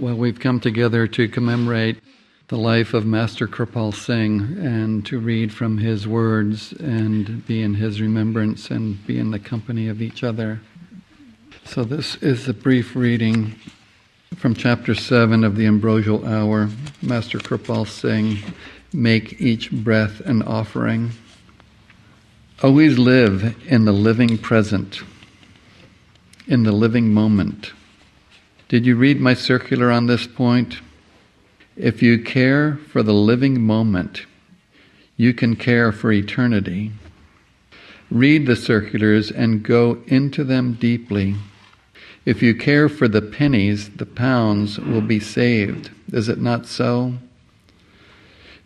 Well, we've come together to commemorate the life of Master Kirpal Singh and to read from his words and be in his remembrance and be in the company of each other. So, this is a brief reading from chapter 7 of the Ambrosial Hour. Master Kirpal Singh, make each breath an offering. Always live in the living present, in the living moment. Did you read my circular on this point? If you care for the living moment, you can care for eternity. Read the circulars and go into them deeply. If you care for the pennies, the pounds will be saved. Is it not so?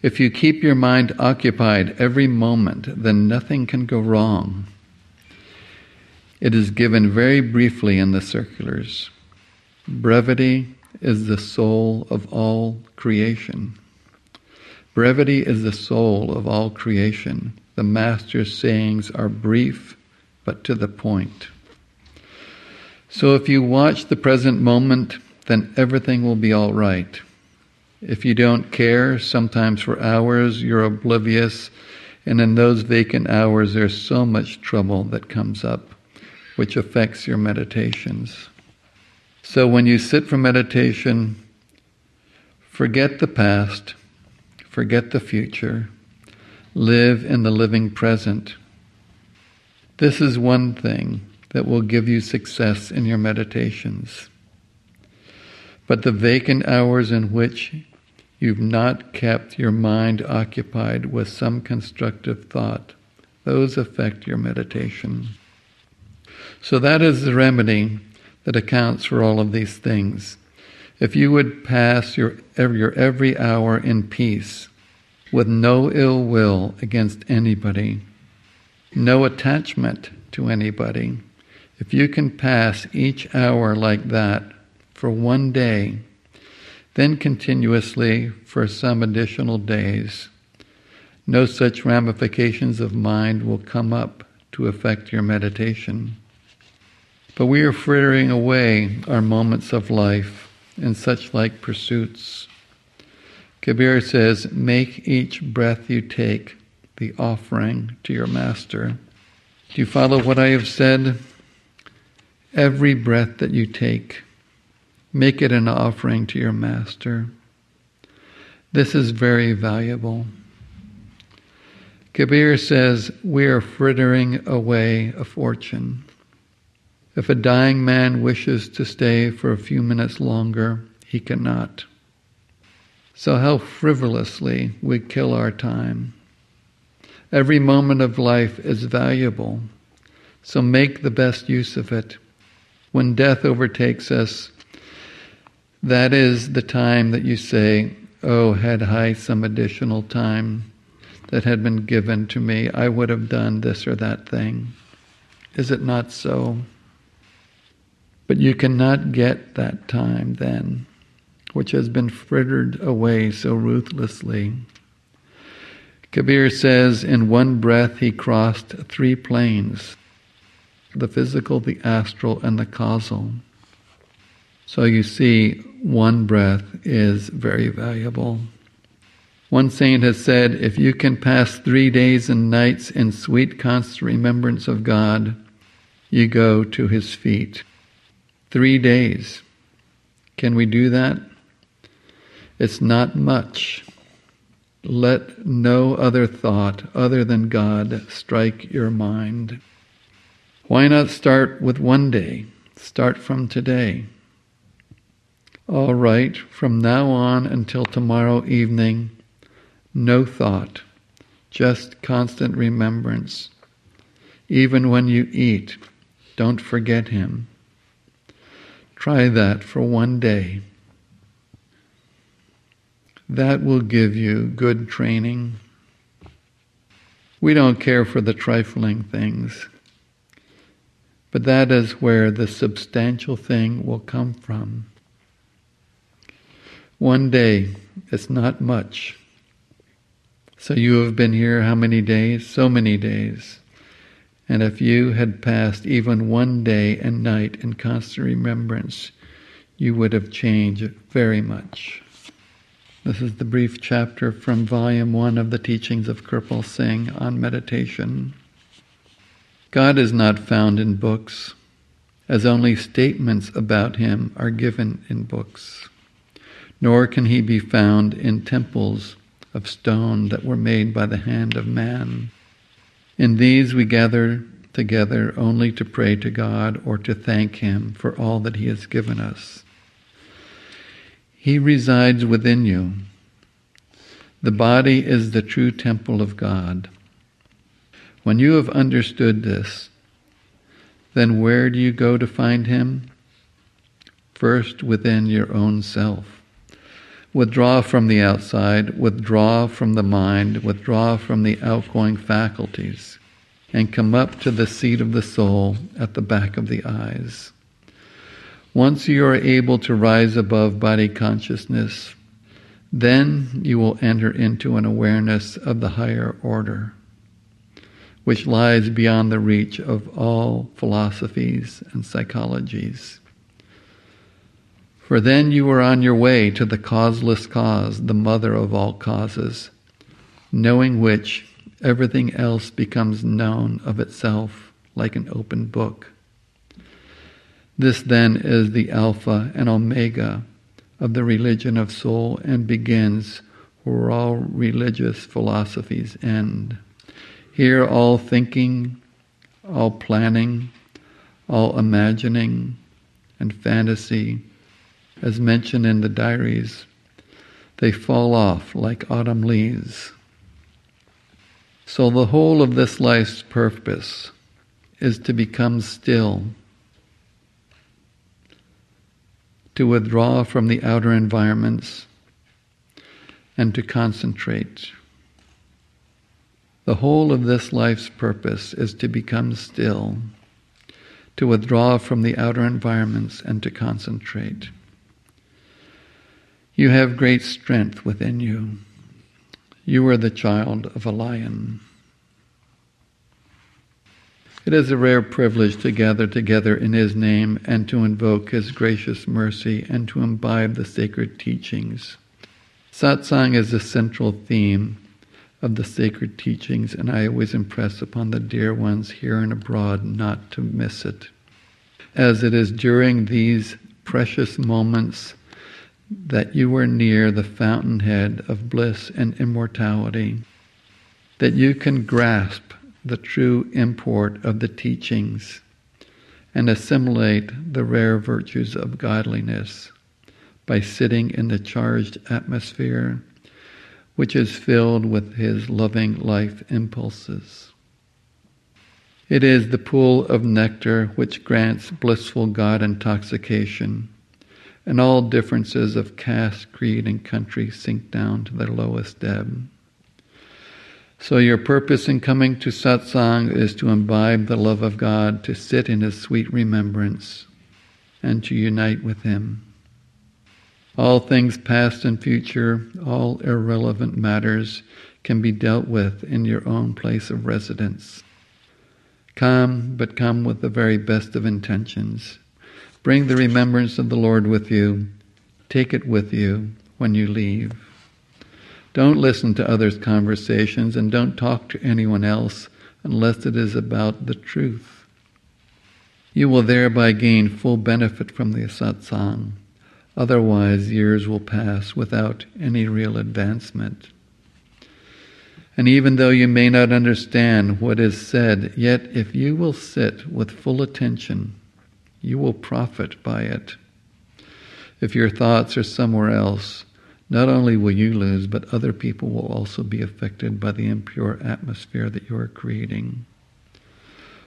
If you keep your mind occupied every moment, then nothing can go wrong. It is given very briefly in the circulars. Brevity is the soul of all creation. Brevity is the soul of all creation. The Master's sayings are brief but to the point. So if you watch the present moment, then everything will be all right. If you don't care, sometimes for hours you're oblivious, and in those vacant hours there's so much trouble that comes up, which affects your meditations. So when you sit for meditation, forget the past, forget the future, live in the living present. This is one thing that will give you success in your meditations. But the vacant hours in which you've not kept your mind occupied with some constructive thought, those affect your meditation. So that is the remedy that accounts for all of these things. If you would pass your, your every hour in peace, with no ill will against anybody, no attachment to anybody, if you can pass each hour like that for one day, then continuously for some additional days, no such ramifications of mind will come up to affect your meditation. But we are frittering away our moments of life in such like pursuits. Kabir says, Make each breath you take the offering to your Master. Do you follow what I have said? Every breath that you take, make it an offering to your Master. This is very valuable. Kabir says, We are frittering away a fortune. If a dying man wishes to stay for a few minutes longer, he cannot. So, how frivolously we kill our time. Every moment of life is valuable, so make the best use of it. When death overtakes us, that is the time that you say, Oh, had I some additional time that had been given to me, I would have done this or that thing. Is it not so? But you cannot get that time then, which has been frittered away so ruthlessly. Kabir says, in one breath he crossed three planes the physical, the astral, and the causal. So you see, one breath is very valuable. One saint has said, if you can pass three days and nights in sweet constant remembrance of God, you go to his feet. Three days. Can we do that? It's not much. Let no other thought other than God strike your mind. Why not start with one day? Start from today. All right, from now on until tomorrow evening, no thought, just constant remembrance. Even when you eat, don't forget Him. Try that for one day. That will give you good training. We don't care for the trifling things, but that is where the substantial thing will come from. One day is not much. So you have been here how many days? So many days. And if you had passed even one day and night in constant remembrance, you would have changed very much. This is the brief chapter from Volume 1 of the Teachings of Kirpal Singh on meditation. God is not found in books, as only statements about him are given in books. Nor can he be found in temples of stone that were made by the hand of man. In these we gather together only to pray to God or to thank him for all that he has given us. He resides within you. The body is the true temple of God. When you have understood this, then where do you go to find Him? First, within your own self. Withdraw from the outside, withdraw from the mind, withdraw from the outgoing faculties, and come up to the seat of the soul at the back of the eyes. Once you are able to rise above body consciousness, then you will enter into an awareness of the higher order, which lies beyond the reach of all philosophies and psychologies. For then you are on your way to the causeless cause, the mother of all causes, knowing which everything else becomes known of itself like an open book. This then is the Alpha and Omega of the religion of soul and begins where all religious philosophies end. Here, all thinking, all planning, all imagining, and fantasy, as mentioned in the diaries, they fall off like autumn leaves. So, the whole of this life's purpose is to become still to withdraw from the outer environments and to concentrate. The whole of this life's purpose is to become still, to withdraw from the outer environments and to concentrate. You have great strength within you. You are the child of a lion. It is a rare privilege to gather together in His name and to invoke His gracious mercy and to imbibe the sacred teachings. Satsang is the central theme of the sacred teachings, and I always impress upon the dear ones here and abroad not to miss it. As it is during these precious moments that you are near the fountainhead of bliss and immortality, that you can grasp the true import of the teachings and assimilate the rare virtues of godliness by sitting in the charged atmosphere which is filled with his loving life impulses. It is the pool of nectar which grants blissful God intoxication, and all differences of caste, creed, and country sink down to their lowest ebb. So, your purpose in coming to satsang is to imbibe the love of God, to sit in His sweet remembrance, and to unite with Him. All things past and future, all irrelevant matters can be dealt with in your own place of residence. Come, but come with the very best of intentions. Bring the remembrance of the Lord with you. Take it with you when you leave. Don't listen to others' conversations and don't talk to anyone else unless it is about the truth. You will thereby gain full benefit from the satsang. Otherwise, years will pass without any real advancement. And even though you may not understand what is said, yet if you will sit with full attention, you will profit by it. If your thoughts are somewhere else, not only will you lose, but other people will also be affected by the impure atmosphere that you are creating.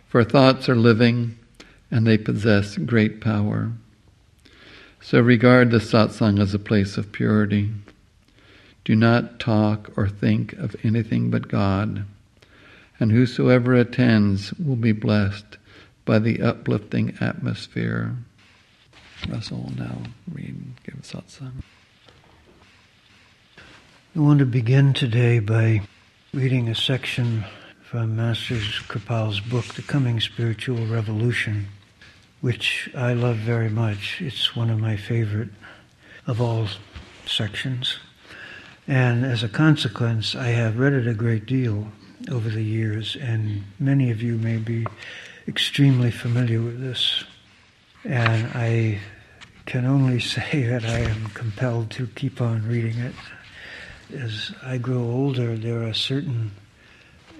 For thoughts are living and they possess great power. So regard the satsang as a place of purity. Do not talk or think of anything but God, and whosoever attends will be blessed by the uplifting atmosphere. Russell now read, give satsang. I want to begin today by reading a section from Master Kirpal's book, The Coming Spiritual Revolution. which I love very much. It's one of my favorite of all sections. And as a consequence, I have read it a great deal over the years, and many of you may be extremely familiar with this. And I can only say that I am compelled to keep on reading it. As I grow older, there are certain,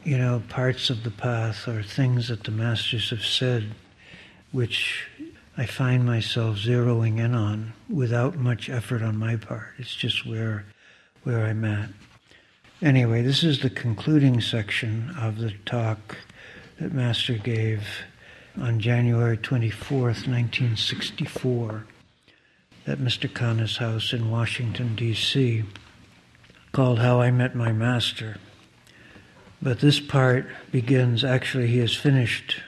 you know, parts of the path or things that the masters have said which I find myself zeroing in on without much effort on my part. It's just where where I'm at. Anyway, this is the concluding section of the talk that Master gave on January 24th, 1964, at Mr. Khanna's house in Washington, D.C., called How I Met My Master. But this part begins, actually, he has finished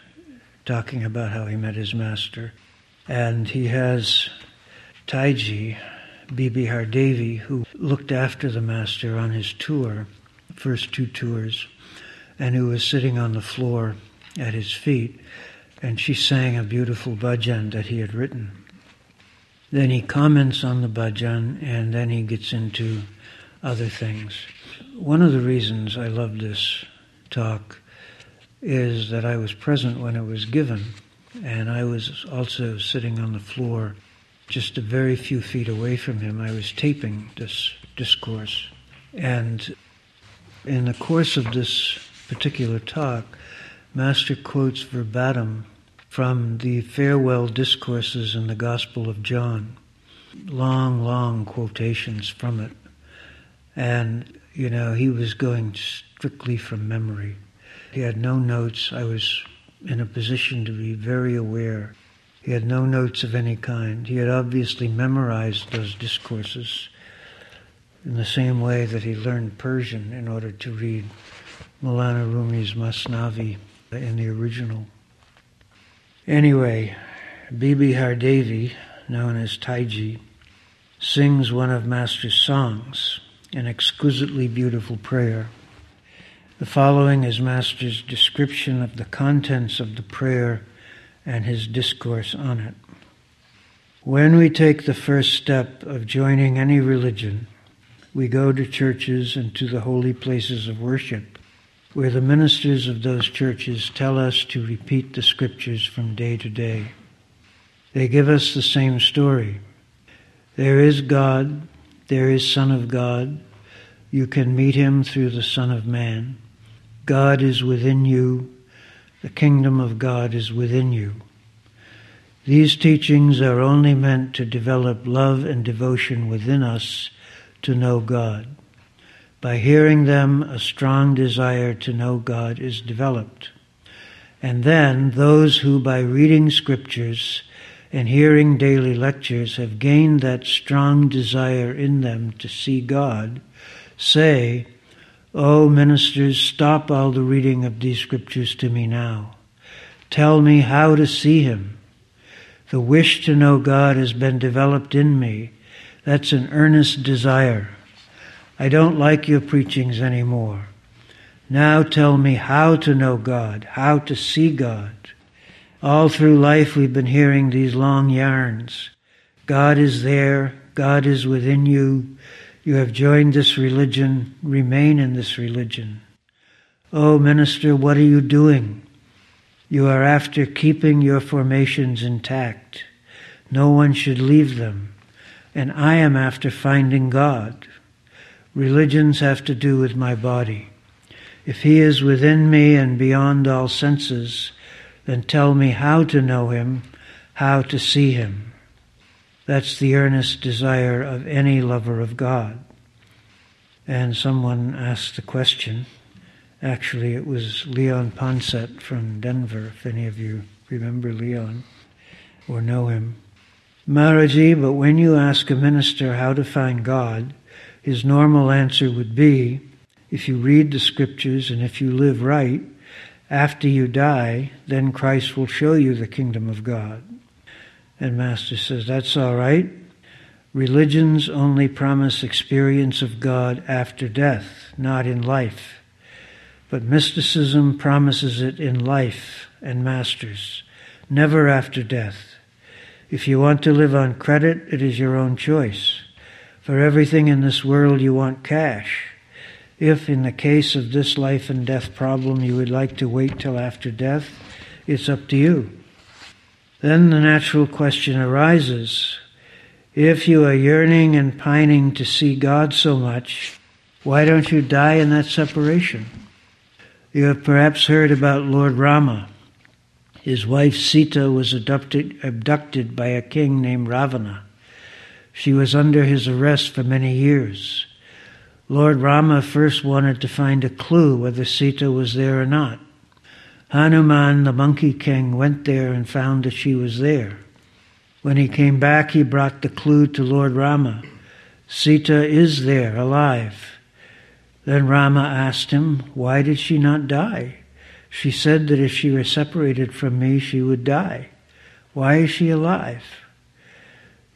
talking about how he met his master. And he has Taiji, Bibi Hardevi, who looked after the master on his tour, first two tours, and who was sitting on the floor at his feet, and she sang a beautiful bhajan that he had written. Then he comments on the bhajan, and then he gets into other things. One of the reasons I love this talk is that I was present when it was given, and I was also sitting on the floor just a very few feet away from him. I was taping this discourse. And in the course of this particular talk, Master quotes verbatim from the farewell discourses in the Gospel of John. Long, long quotations from it. And, you know, he was going strictly from memory. He had no notes. I was in a position to be very aware. He had no notes of any kind. He had obviously memorized those discourses in the same way that he learned Persian in order to read Maulana Rumi's Masnavi in the original. Anyway, Bibi Hardevi, known as Taiji, sings one of Master's songs, an exquisitely beautiful prayer. The following is Master's description of the contents of the prayer and his discourse on it. When we take the first step of joining any religion, we go to churches and to the holy places of worship, where the ministers of those churches tell us to repeat the scriptures from day to day. They give us the same story. There is God, there is Son of God. You can meet him through the Son of Man. God is within you. The kingdom of God is within you. These teachings are only meant to develop love and devotion within us to know God. By hearing them, a strong desire to know God is developed. And then those who, by reading scriptures and hearing daily lectures, have gained that strong desire in them to see God, say, Oh, ministers, stop all the reading of these scriptures to me now. Tell me how to see Him. The wish to know God has been developed in me. That's an earnest desire. I don't like your preachings anymore. Now tell me how to know God, how to see God. All through life we've been hearing these long yarns. God is there, God is within you, you have joined this religion, remain in this religion. Oh, minister, what are you doing? You are after keeping your formations intact. No one should leave them. And I am after finding God. Religions have to do with my body. If He is within me and beyond all senses, then tell me how to know Him, how to see Him. That's the earnest desire of any lover of God. And someone asked the question. Actually, it was Leon Ponset from Denver, if any of you remember Leon or know him. Maharaji, but when you ask a minister how to find God, his normal answer would be if you read the scriptures and if you live right, after you die, then Christ will show you the kingdom of God. And Master says, That's all right. Religions only promise experience of God after death, not in life. But mysticism promises it in life and masters, never after death. If you want to live on credit, it is your own choice. For everything in this world, you want cash. If, in the case of this life and death problem, you would like to wait till after death, it's up to you. Then the natural question arises if you are yearning and pining to see God so much, why don't you die in that separation? You have perhaps heard about Lord Rama. His wife Sita was abducted, abducted by a king named Ravana. She was under his arrest for many years. Lord Rama first wanted to find a clue whether Sita was there or not. Hanuman, the monkey king, went there and found that she was there. When he came back, he brought the clue to Lord Rama. Sita is there, alive. Then Rama asked him, Why did she not die? She said that if she were separated from me, she would die. Why is she alive?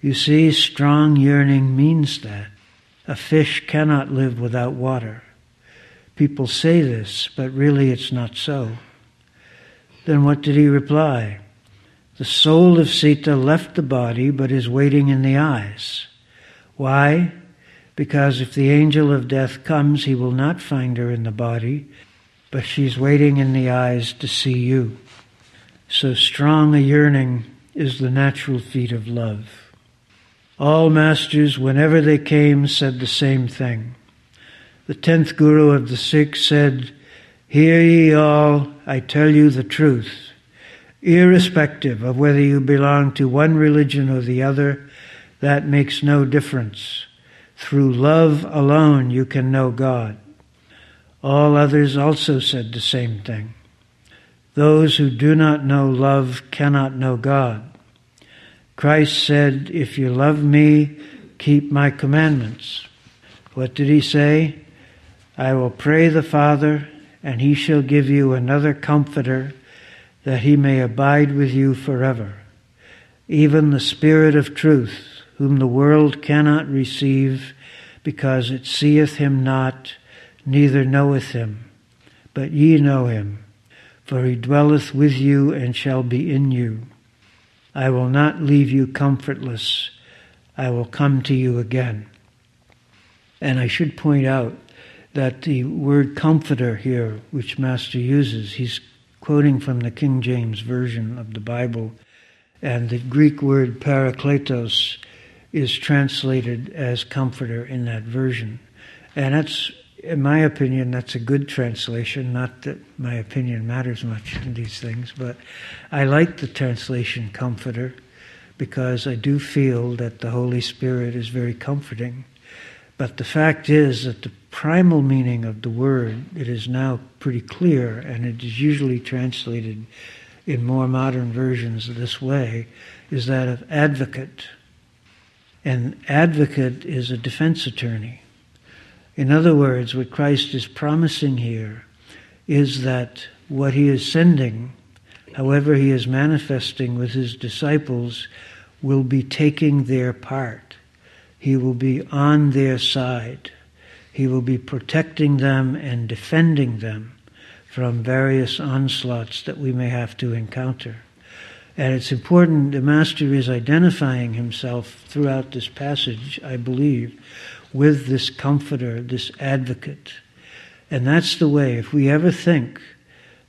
You see, strong yearning means that. A fish cannot live without water. People say this, but really it's not so. Then what did he reply? The soul of Sita left the body, but is waiting in the eyes. Why? because if the angel of death comes, he will not find her in the body, but she's waiting in the eyes to see you. So strong a yearning is the natural feet of love. All masters, whenever they came, said the same thing. The tenth guru of the Sikhs said, Hear ye all, I tell you the truth. Irrespective of whether you belong to one religion or the other, that makes no difference. Through love alone you can know God. All others also said the same thing. Those who do not know love cannot know God. Christ said, If you love me, keep my commandments. What did he say? I will pray the Father, and he shall give you another comforter, that he may abide with you forever, even the Spirit of truth whom the world cannot receive, because it seeth him not, neither knoweth him. But ye know him, for he dwelleth with you and shall be in you. I will not leave you comfortless. I will come to you again. And I should point out that the word comforter here, which Master uses, he's quoting from the King James Version of the Bible, and the Greek word parakletos is translated as comforter in that version. And that's, in my opinion, that's a good translation. Not that my opinion matters much in these things, but I like the translation comforter because I do feel that the Holy Spirit is very comforting. But the fact is that the primal meaning of the word, it is now pretty clear, and it is usually translated in more modern versions this way, is that of advocate an advocate is a defense attorney. In other words, what Christ is promising here is that what he is sending, however he is manifesting with his disciples, will be taking their part. He will be on their side. He will be protecting them and defending them from various onslaughts that we may have to encounter. And it's important, the Master is identifying himself throughout this passage, I believe, with this comforter, this advocate. And that's the way, if we ever think,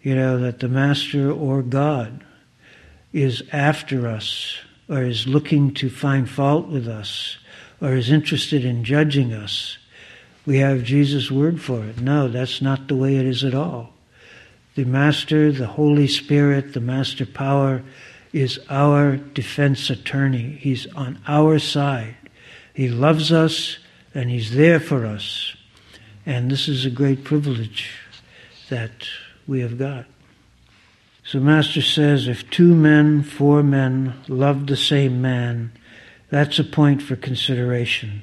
you know, that the Master or God is after us, or is looking to find fault with us, or is interested in judging us, we have Jesus' word for it. No, that's not the way it is at all. The Master, the Holy Spirit, the Master power, is our defense attorney. He's on our side. He loves us and He's there for us. And this is a great privilege that we have got. So, Master says if two men, four men love the same man, that's a point for consideration.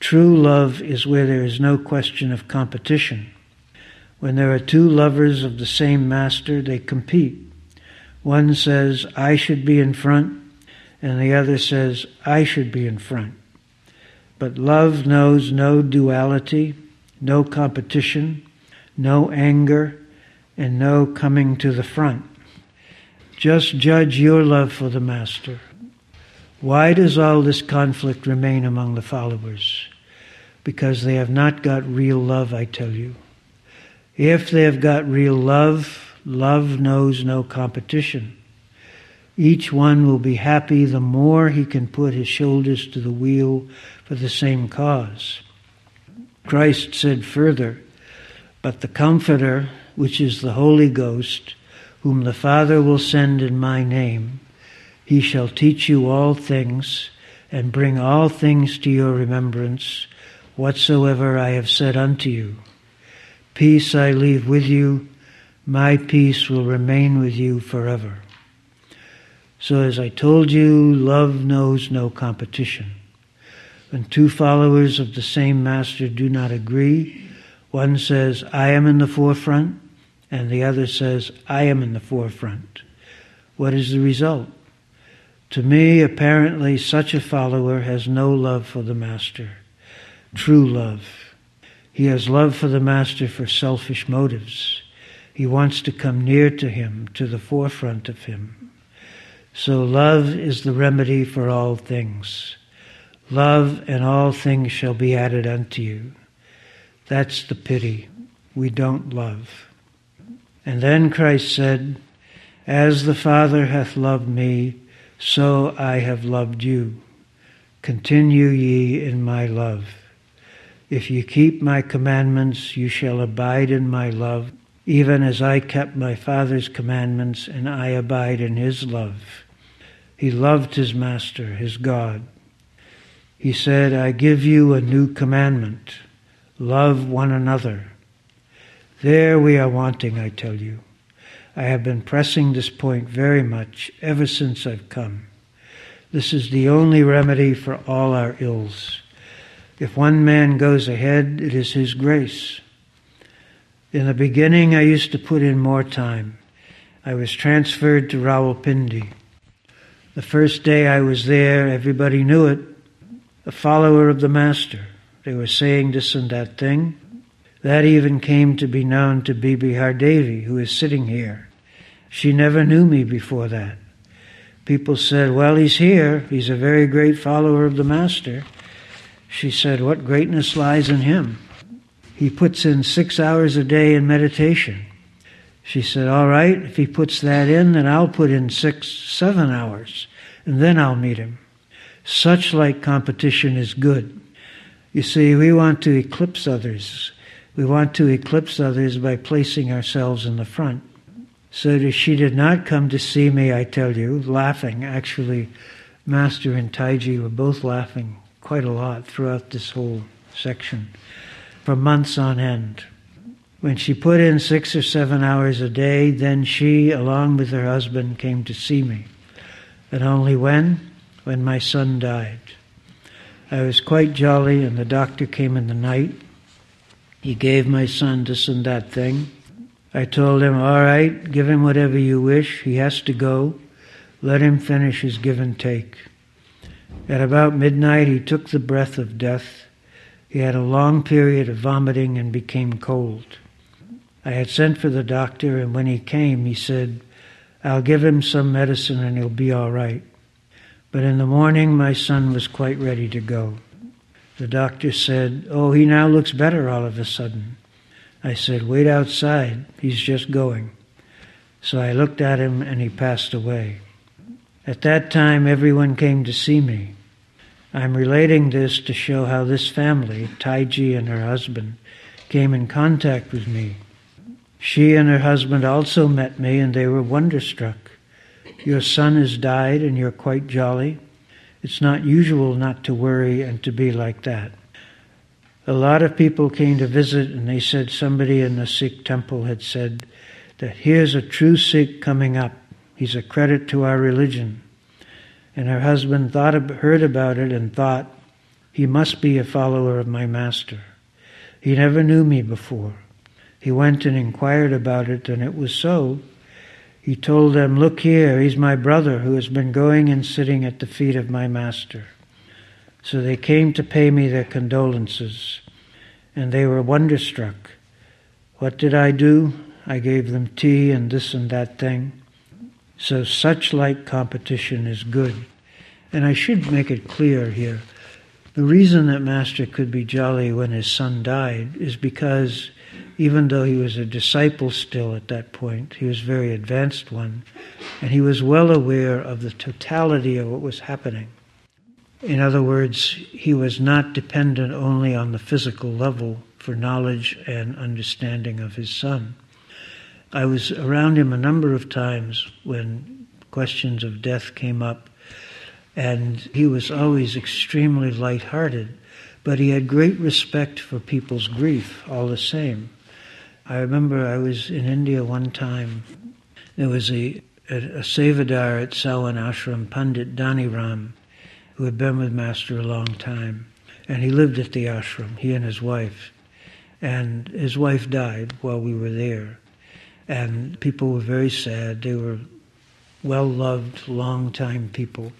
True love is where there is no question of competition. When there are two lovers of the same master, they compete. One says, I should be in front, and the other says, I should be in front. But love knows no duality, no competition, no anger, and no coming to the front. Just judge your love for the Master. Why does all this conflict remain among the followers? Because they have not got real love, I tell you. If they have got real love, love knows no competition. Each one will be happy the more he can put his shoulders to the wheel for the same cause. Christ said further, But the Comforter, which is the Holy Ghost, whom the Father will send in my name, he shall teach you all things and bring all things to your remembrance, whatsoever I have said unto you. Peace I leave with you, my peace will remain with you forever. So, as I told you, love knows no competition. When two followers of the same master do not agree, one says, I am in the forefront, and the other says, I am in the forefront. What is the result? To me, apparently, such a follower has no love for the Master, true love. He has love for the Master for selfish motives. He wants to come near to him, to the forefront of him. So, love is the remedy for all things. Love and all things shall be added unto you. That's the pity. We don't love. And then Christ said, As the Father hath loved me, so I have loved you. Continue ye in my love. If ye keep my commandments, you shall abide in my love, even as I kept my Father's commandments, and I abide in his love. He loved his Master, his God. He said, I give you a new commandment love one another. There we are wanting, I tell you. I have been pressing this point very much ever since I've come. This is the only remedy for all our ills. If one man goes ahead, it is his grace. In the beginning, I used to put in more time. I was transferred to Rawalpindi. The first day I was there, everybody knew it. A follower of the Master. They were saying this and that thing. That even came to be known to Bibi Hardevi, who is sitting here. She never knew me before that. People said, Well, he's here. He's a very great follower of the Master. She said, What greatness lies in him? He puts in six hours a day in meditation. She said, All right, if he puts that in, then I'll put in six, seven hours, and then I'll meet him. Such like competition is good. You see, we want to eclipse others. We want to eclipse others by placing ourselves in the front. So she did not come to see me, I tell you, laughing. Actually, Master and Taiji were both laughing quite a lot throughout this whole section for months on end. When she put in six or seven hours a day, then she, along with her husband, came to see me. And only when? When my son died. I was quite jolly, and the doctor came in the night he gave my son this and that thing. I told him, All right, give him whatever you wish. He has to go. Let him finish his give and take. At about midnight, he took the breath of death. He had a long period of vomiting and became cold. I had sent for the doctor, and when he came, he said, I'll give him some medicine and he'll be all right. But in the morning, my son was quite ready to go. The doctor said, Oh, he now looks better all of a sudden. I said, Wait outside. He's just going. So I looked at him and he passed away. At that time, everyone came to see me. I'm relating this to show how this family, Taiji and her husband, came in contact with me. She and her husband also met me and they were wonderstruck. Your son has died and you're quite jolly. It's not usual not to worry and to be like that. A lot of people came to visit and they said somebody in the Sikh temple had said that here's a true Sikh coming up. He's a credit to our religion. And her husband thought heard about it and thought, he must be a follower of my master. He never knew me before. He went and inquired about it, and it was so. He told them, Look here, he's my brother who has been going and sitting at the feet of my master. So they came to pay me their condolences, and they were wonderstruck. What did I do? I gave them tea and this and that thing. So such like competition is good. And I should make it clear here the reason that Master could be jolly when his son died is because even though he was a disciple still at that point, he was a very advanced one, and he was well aware of the totality of what was happening. In other words, he was not dependent only on the physical level for knowledge and understanding of his son. I was around him a number of times when questions of death came up and he was always extremely light-hearted, but he had great respect for people's grief all the same. I remember I was in India one time. There was a, a, a Sevadar at Sawan Ashram, Pandit Dhaniram, who had been with Master a long time. And he lived at the ashram, he and his wife. And his wife died while we were there. And people were very sad. They were well loved, long time people.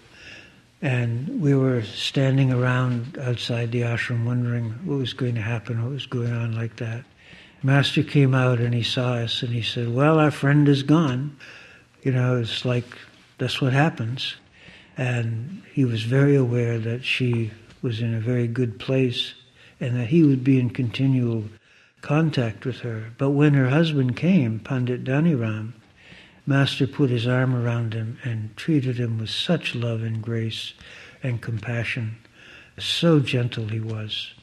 And we were standing around outside the ashram wondering what was going to happen, what was going on like that. Master came out and he saw us and he said, Well, our friend is gone. You know, it's like that's what happens. And he was very aware that she was in a very good place and that he would be in continual contact with her. But when her husband came, Pandit Dhaniram, Master put his arm around him and treated him with such love and grace and compassion. So gentle he was.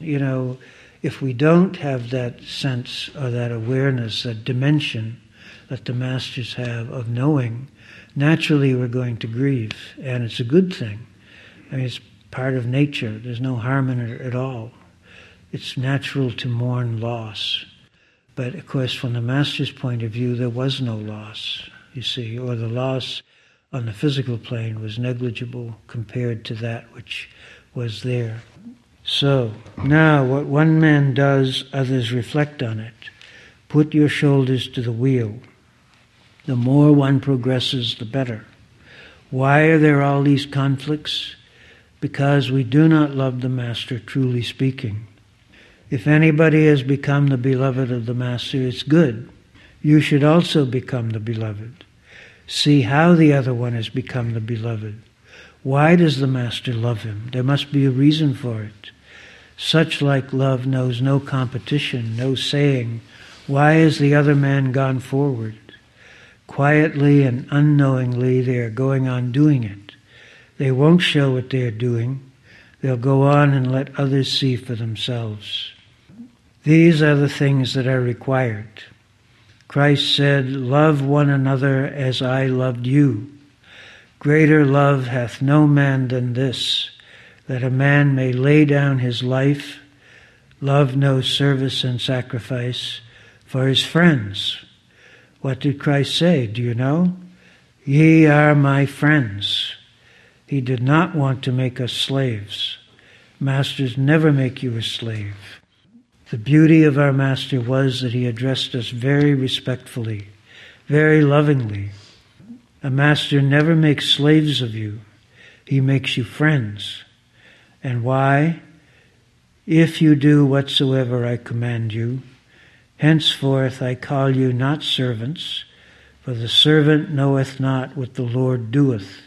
You know, if we don't have that sense or that awareness, that dimension that the masters have of knowing, naturally we're going to grieve. And it's a good thing. I mean, it's part of nature. There's no harm in it at all. It's natural to mourn loss. But of course, from the master's point of view, there was no loss, you see, or the loss on the physical plane was negligible compared to that which was there. So, now what one man does, others reflect on it. Put your shoulders to the wheel. The more one progresses, the better. Why are there all these conflicts? Because we do not love the Master, truly speaking. If anybody has become the beloved of the Master, it's good. You should also become the beloved. See how the other one has become the beloved. Why does the Master love him? There must be a reason for it. Such like love knows no competition, no saying, Why has the other man gone forward? Quietly and unknowingly, they are going on doing it. They won't show what they are doing. They'll go on and let others see for themselves. These are the things that are required. Christ said, Love one another as I loved you. Greater love hath no man than this, that a man may lay down his life, love no service and sacrifice, for his friends. What did Christ say? Do you know? Ye are my friends. He did not want to make us slaves. Masters never make you a slave. The beauty of our Master was that he addressed us very respectfully, very lovingly. A Master never makes slaves of you, he makes you friends. And why? If you do whatsoever I command you, henceforth I call you not servants, for the servant knoweth not what the Lord doeth,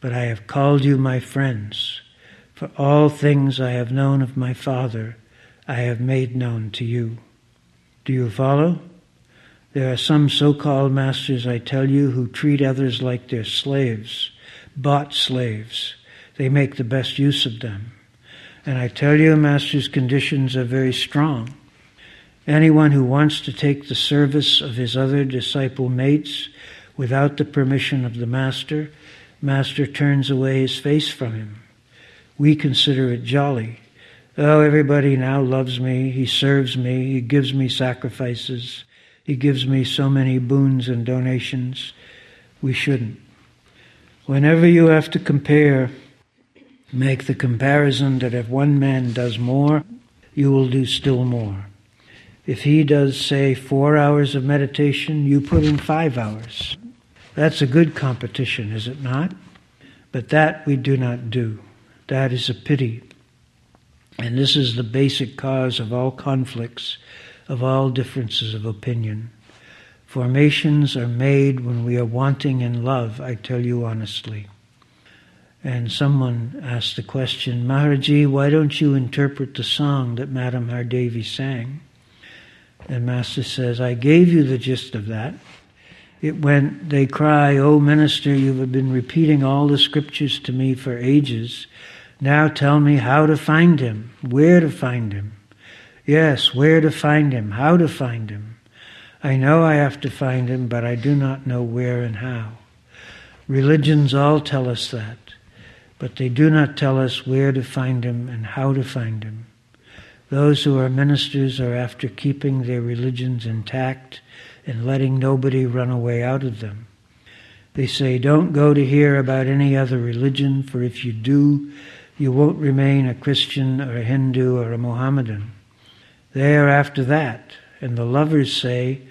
but I have called you my friends, for all things I have known of my Father I have made known to you. Do you follow? There are some so called masters, I tell you, who treat others like their slaves, bought slaves. They make the best use of them. And I tell you, master's conditions are very strong. Anyone who wants to take the service of his other disciple mates without the permission of the master, master turns away his face from him. We consider it jolly Oh, everybody now loves me. He serves me. He gives me sacrifices. He gives me so many boons and donations. We shouldn't. Whenever you have to compare, make the comparison that if one man does more, you will do still more. If he does, say, four hours of meditation, you put in five hours. That's a good competition, is it not? But that we do not do. That is a pity. And this is the basic cause of all conflicts, of all differences of opinion. Formations are made when we are wanting in love, I tell you honestly. And someone asked the question, Maharaji, why don't you interpret the song that Madam Hardevi sang? And Master says, I gave you the gist of that. It went, they cry, Oh minister, you have been repeating all the scriptures to me for ages. Now tell me how to find him, where to find him. Yes, where to find him, how to find him. I know I have to find him, but I do not know where and how. Religions all tell us that, but they do not tell us where to find him and how to find him. Those who are ministers are after keeping their religions intact and letting nobody run away out of them. They say, don't go to hear about any other religion, for if you do, you won't remain a Christian or a Hindu or a Mohammedan. They are after that, and the lovers say,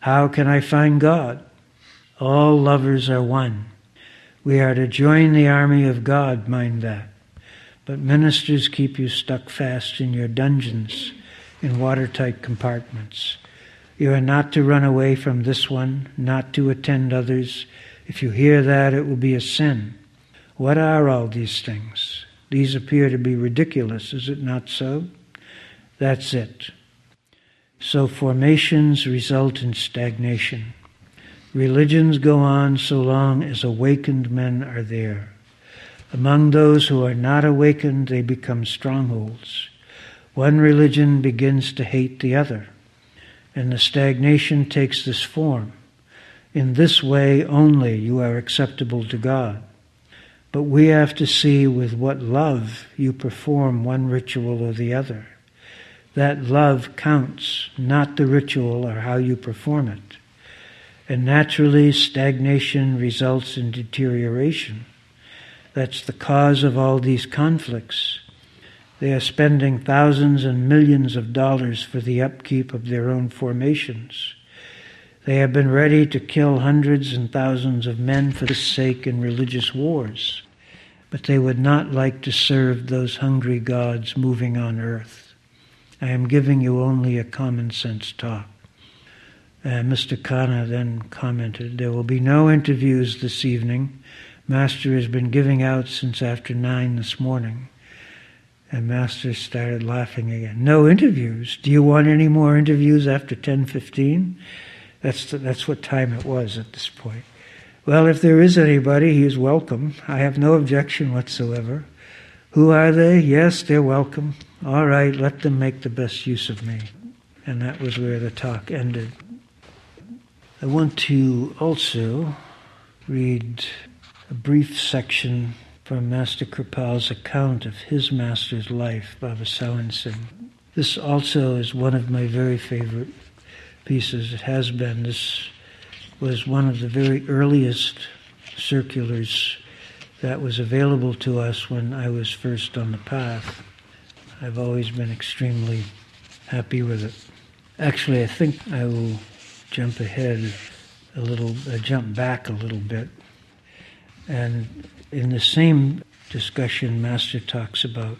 how can I find God? All lovers are one. We are to join the army of God, mind that. But ministers keep you stuck fast in your dungeons, in watertight compartments. You are not to run away from this one, not to attend others. If you hear that, it will be a sin. What are all these things? These appear to be ridiculous, is it not so? That's it. So formations result in stagnation. Religions go on so long as awakened men are there. Among those who are not awakened, they become strongholds. One religion begins to hate the other, and the stagnation takes this form. In this way only you are acceptable to God. But we have to see with what love you perform one ritual or the other. That love counts, not the ritual or how you perform it. And naturally, stagnation results in deterioration. That's the cause of all these conflicts. They are spending thousands and millions of dollars for the upkeep of their own formations. They have been ready to kill hundreds and thousands of men for this sake in religious wars, but they would not like to serve those hungry gods moving on earth. I am giving you only a common sense talk. Uh, Mr. Khanna then commented, There will be no interviews this evening. Master has been giving out since after nine this morning. And Master started laughing again. No interviews? Do you want any more interviews after 10.15? That's, that's what time it was at this point. Well, if there is anybody, he is welcome. I have no objection whatsoever. Who are they? Yes, they're welcome. All right, let them make the best use of me. And that was where the talk ended. I want to also read a brief section from Master Kirpal's account of his master's life, Baba Sawan. This also is one of my very favorite pieces. It has been. This was one of the very earliest circulars that was available to us when I was first on the path. I've always been extremely happy with it. Actually, I think I will jump ahead a little, uh, jump back a little bit. And in the same discussion, Master talks about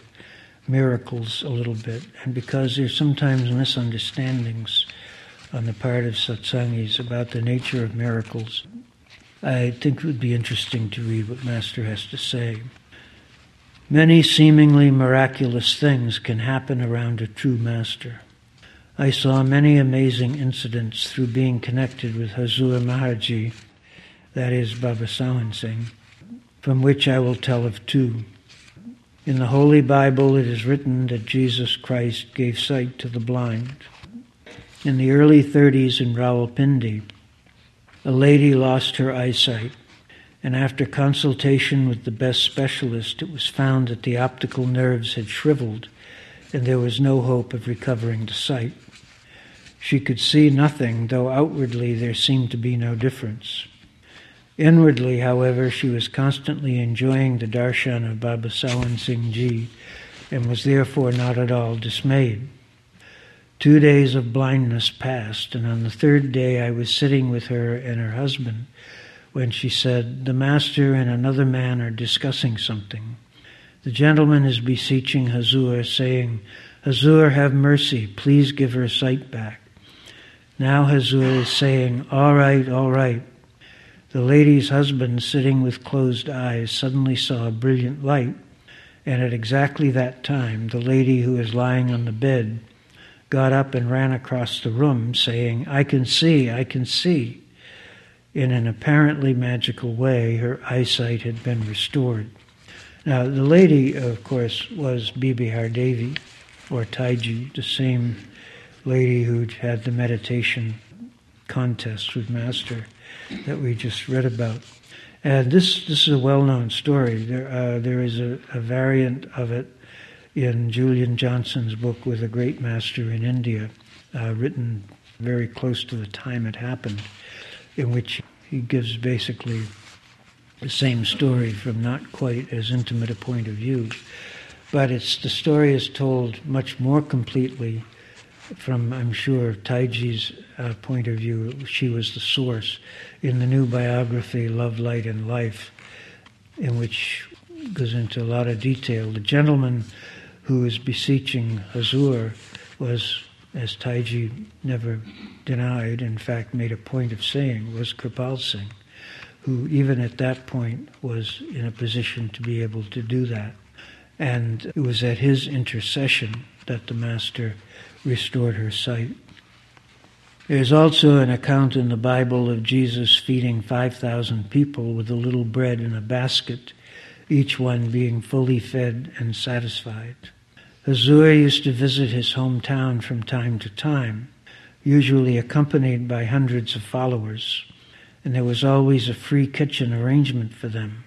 miracles a little bit. And because there's sometimes misunderstandings on the part of satsangis about the nature of miracles, I think it would be interesting to read what Master has to say. Many seemingly miraculous things can happen around a true Master. I saw many amazing incidents through being connected with Hazur Maharaji, that is Baba Sawan Singh, from which I will tell of two. In the Holy Bible, it is written that Jesus Christ gave sight to the blind. In the early 30s in Rawalpindi, a lady lost her eyesight, and after consultation with the best specialist, it was found that the optical nerves had shriveled and there was no hope of recovering the sight. She could see nothing, though outwardly there seemed to be no difference. Inwardly, however, she was constantly enjoying the darshan of Baba Sawan Singh Ji and was therefore not at all dismayed. Two days of blindness passed, and on the third day I was sitting with her and her husband when she said, The master and another man are discussing something. The gentleman is beseeching Hazur, saying, Hazur, have mercy, please give her sight back. Now Hazur is saying, All right, all right. The lady's husband, sitting with closed eyes, suddenly saw a brilliant light, and at exactly that time, the lady who was lying on the bed got up and ran across the room, saying, I can see, I can see. In an apparently magical way, her eyesight had been restored. Now, the lady, of course, was Bibi Hardevi, or Taiji, the same lady who'd had the meditation contest with Master that we just read about. And this, this is a well known story. There, uh, there is a, a variant of it in Julian Johnson's book with a great master in India, uh, written very close to the time it happened, in which he gives basically the same story from not quite as intimate a point of view. But it's the story is told much more completely from, I'm sure, Taiji's uh, point of view. She was the source in the new biography, Love, Light, and Life, in which goes into a lot of detail. The gentleman who was beseeching Hazur was, as Taiji never denied, in fact made a point of saying, was Kirpal Singh, who even at that point was in a position to be able to do that. And it was at his intercession that the Master restored her sight. There's also an account in the Bible of Jesus feeding 5,000 people with a little bread in a basket, each one being fully fed and satisfied. Hazur used to visit his hometown from time to time, usually accompanied by hundreds of followers, and there was always a free kitchen arrangement for them.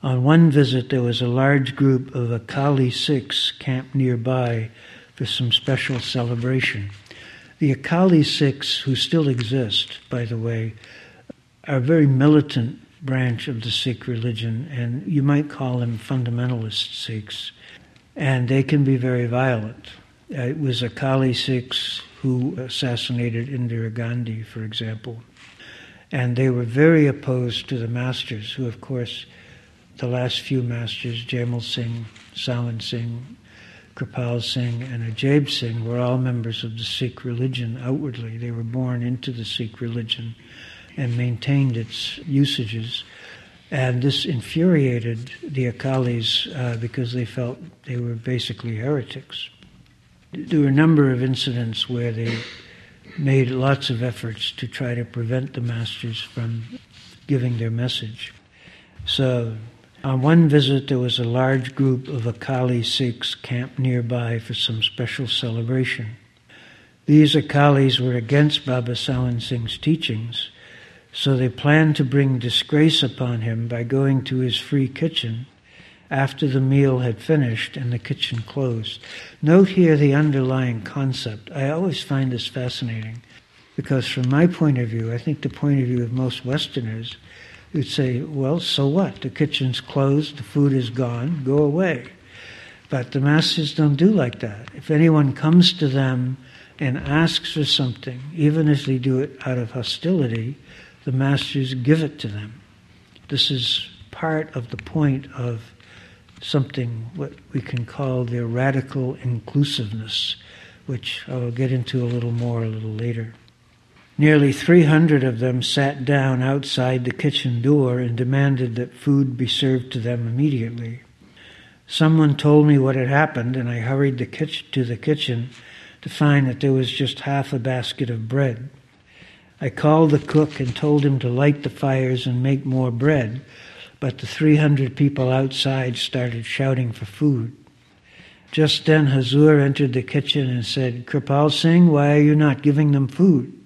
On one visit, there was a large group of Akali Sikhs camped nearby for some special celebration. The Akali Sikhs, who still exist, by the way, are a very militant branch of the Sikh religion, and you might call them fundamentalist Sikhs and they can be very violent. Uh, it was Akali Sikhs who assassinated Indira Gandhi, for example. And they were very opposed to the masters, who, of course, the last few masters, Jaimal Singh, Sawan Singh, Kirpal Singh, and Ajaib Singh, were all members of the Sikh religion outwardly. They were born into the Sikh religion and maintained its usages. And this infuriated the Akalis uh, because they felt they were basically heretics. There were a number of incidents where they made lots of efforts to try to prevent the masters from giving their message. So, on one visit, there was a large group of Akali Sikhs camped nearby for some special celebration. These Akalis were against Baba Sawan Singh's teachings so they planned to bring disgrace upon him by going to his free kitchen after the meal had finished and the kitchen closed. Note here the underlying concept. I always find this fascinating because, from my point of view, I think the point of view of most Westerners would say, well, so what? The kitchen's closed, the food is gone, go away. But the masters don't do like that. If anyone comes to them and asks for something, even if they do it out of hostility, the masters give it to them. This is part of the point of something what we can call their radical inclusiveness, which I'll get into a little more a little later. Nearly 300 of them sat down outside the kitchen door and demanded that food be served to them immediately. Someone told me what had happened, and I hurried the kitchen, to the kitchen to find that there was just half a basket of bread. I called the cook and told him to light the fires and make more bread, but the 300 people outside started shouting for food. Just then Hazur entered the kitchen and said, Kirpal Singh, why are you not giving them food?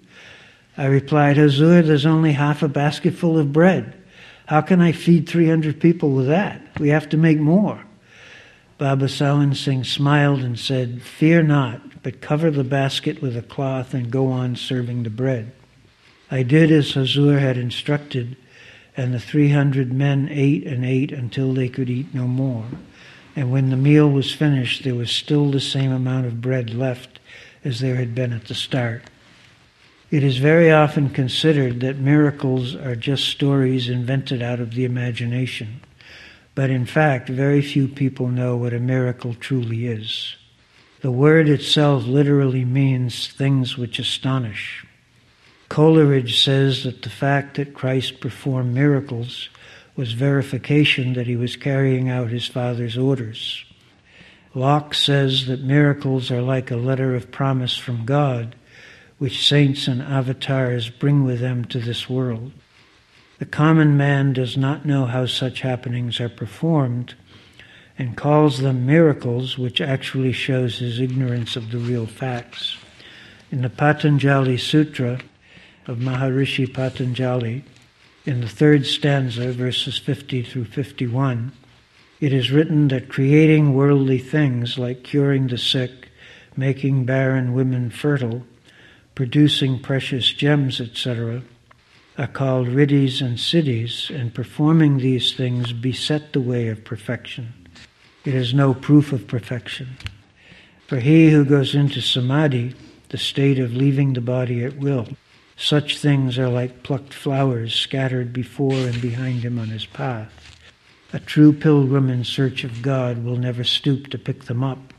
I replied, Hazur, there's only half a basketful of bread. How can I feed 300 people with that? We have to make more. Baba Sawan Singh smiled and said, Fear not, but cover the basket with a cloth and go on serving the bread. I did as Hazur had instructed, and the 300 men ate and ate until they could eat no more. And when the meal was finished, there was still the same amount of bread left as there had been at the start. It is very often considered that miracles are just stories invented out of the imagination. But in fact, very few people know what a miracle truly is. The word itself literally means things which astonish. Coleridge says that the fact that Christ performed miracles was verification that he was carrying out his Father's orders. Locke says that miracles are like a letter of promise from God, which saints and avatars bring with them to this world. The common man does not know how such happenings are performed and calls them miracles, which actually shows his ignorance of the real facts. In the Patanjali Sutra of Maharishi Patanjali, in the third stanza, verses 50 through 51, it is written that creating worldly things like curing the sick, making barren women fertile, producing precious gems, etc., are called riddhis and siddhis, and performing these things beset the way of perfection. It is no proof of perfection. For he who goes into samadhi, the state of leaving the body at will, such things are like plucked flowers scattered before and behind him on his path. A true pilgrim in search of God will never stoop to pick them up.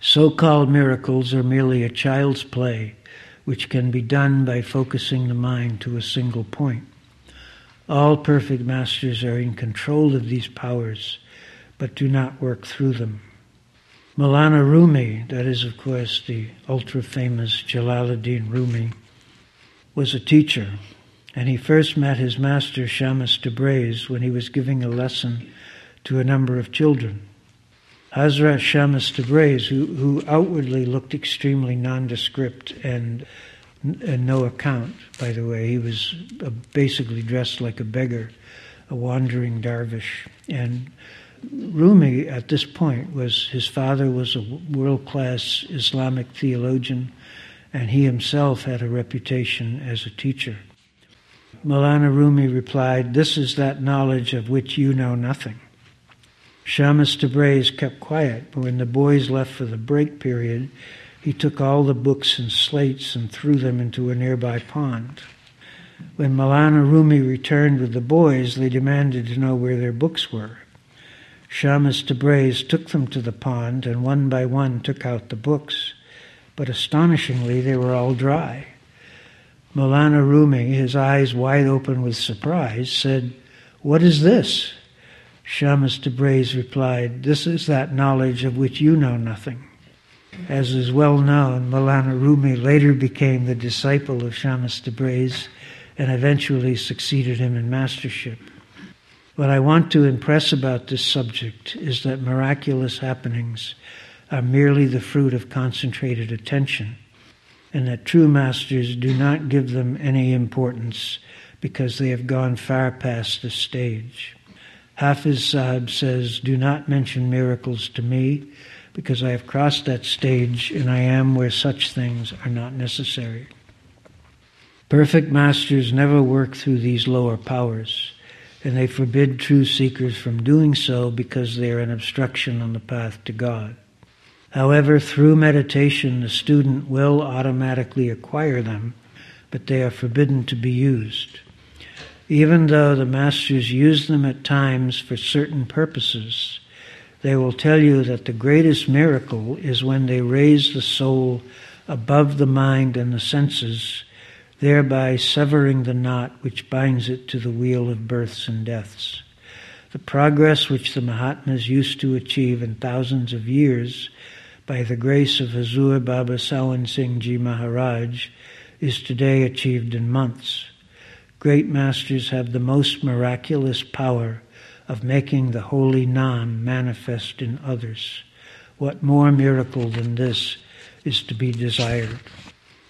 So called miracles are merely a child's play, which can be done by focusing the mind to a single point. All perfect masters are in control of these powers, but do not work through them. Maulana Rumi, that is, of course, the ultra famous Jalaluddin Rumi, was a teacher, and he first met his master Shamas Tabriz when he was giving a lesson to a number of children. Hazrat Shamas Tabriz, who, who outwardly looked extremely nondescript and, and no account, by the way, he was basically dressed like a beggar, a wandering dervish, and Rumi at this point was his father was a world class Islamic theologian and he himself had a reputation as a teacher. Maulana Rumi replied, This is that knowledge of which you know nothing. Shamas Tabriz kept quiet, but when the boys left for the break period, he took all the books and slates and threw them into a nearby pond. When Maulana Rumi returned with the boys, they demanded to know where their books were. Shamas Tabriz took them to the pond and one by one took out the books but astonishingly, they were all dry. Maulana Rumi, his eyes wide open with surprise, said, What is this? Shamas Tabriz replied, This is that knowledge of which you know nothing. As is well known, Maulana Rumi later became the disciple of Shamas Tabriz and eventually succeeded him in mastership. What I want to impress about this subject is that miraculous happenings are merely the fruit of concentrated attention, and that true masters do not give them any importance because they have gone far past this stage. Hafiz Sahib says, Do not mention miracles to me because I have crossed that stage and I am where such things are not necessary. Perfect masters never work through these lower powers, and they forbid true seekers from doing so because they are an obstruction on the path to God. However, through meditation, the student will automatically acquire them, but they are forbidden to be used. Even though the masters use them at times for certain purposes, they will tell you that the greatest miracle is when they raise the soul above the mind and the senses, thereby severing the knot which binds it to the wheel of births and deaths. The progress which the Mahatmas used to achieve in thousands of years by the grace of Hazur Baba Sawan Singh Ji Maharaj, is today achieved in months. Great masters have the most miraculous power of making the holy Nam manifest in others. What more miracle than this is to be desired?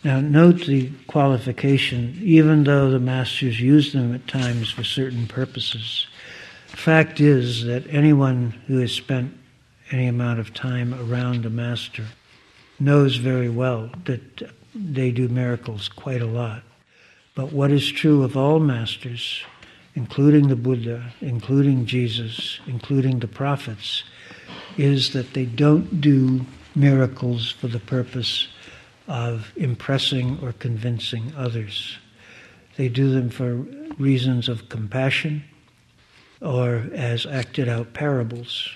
Now, note the qualification, even though the masters use them at times for certain purposes. Fact is that anyone who has spent any amount of time around a master knows very well that they do miracles quite a lot. But what is true of all masters, including the Buddha, including Jesus, including the prophets, is that they don't do miracles for the purpose of impressing or convincing others. They do them for reasons of compassion or as acted out parables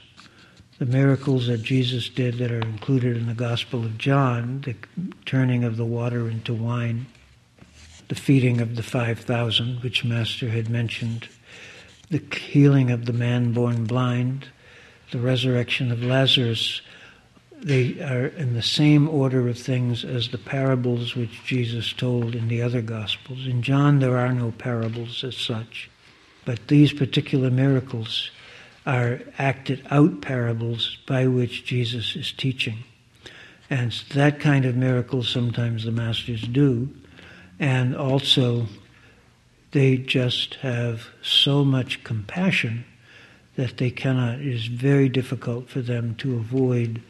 the miracles that Jesus did that are included in the Gospel of John, the turning of the water into wine, the feeding of the 5,000, which Master had mentioned, the healing of the man born blind, the resurrection of Lazarus, they are in the same order of things as the parables which Jesus told in the other Gospels. In John, there are no parables as such, but these particular miracles are acted out parables by which Jesus is teaching. And that kind of miracle sometimes the masters do. And also, they just have so much compassion that they cannot, it is very difficult for them to avoid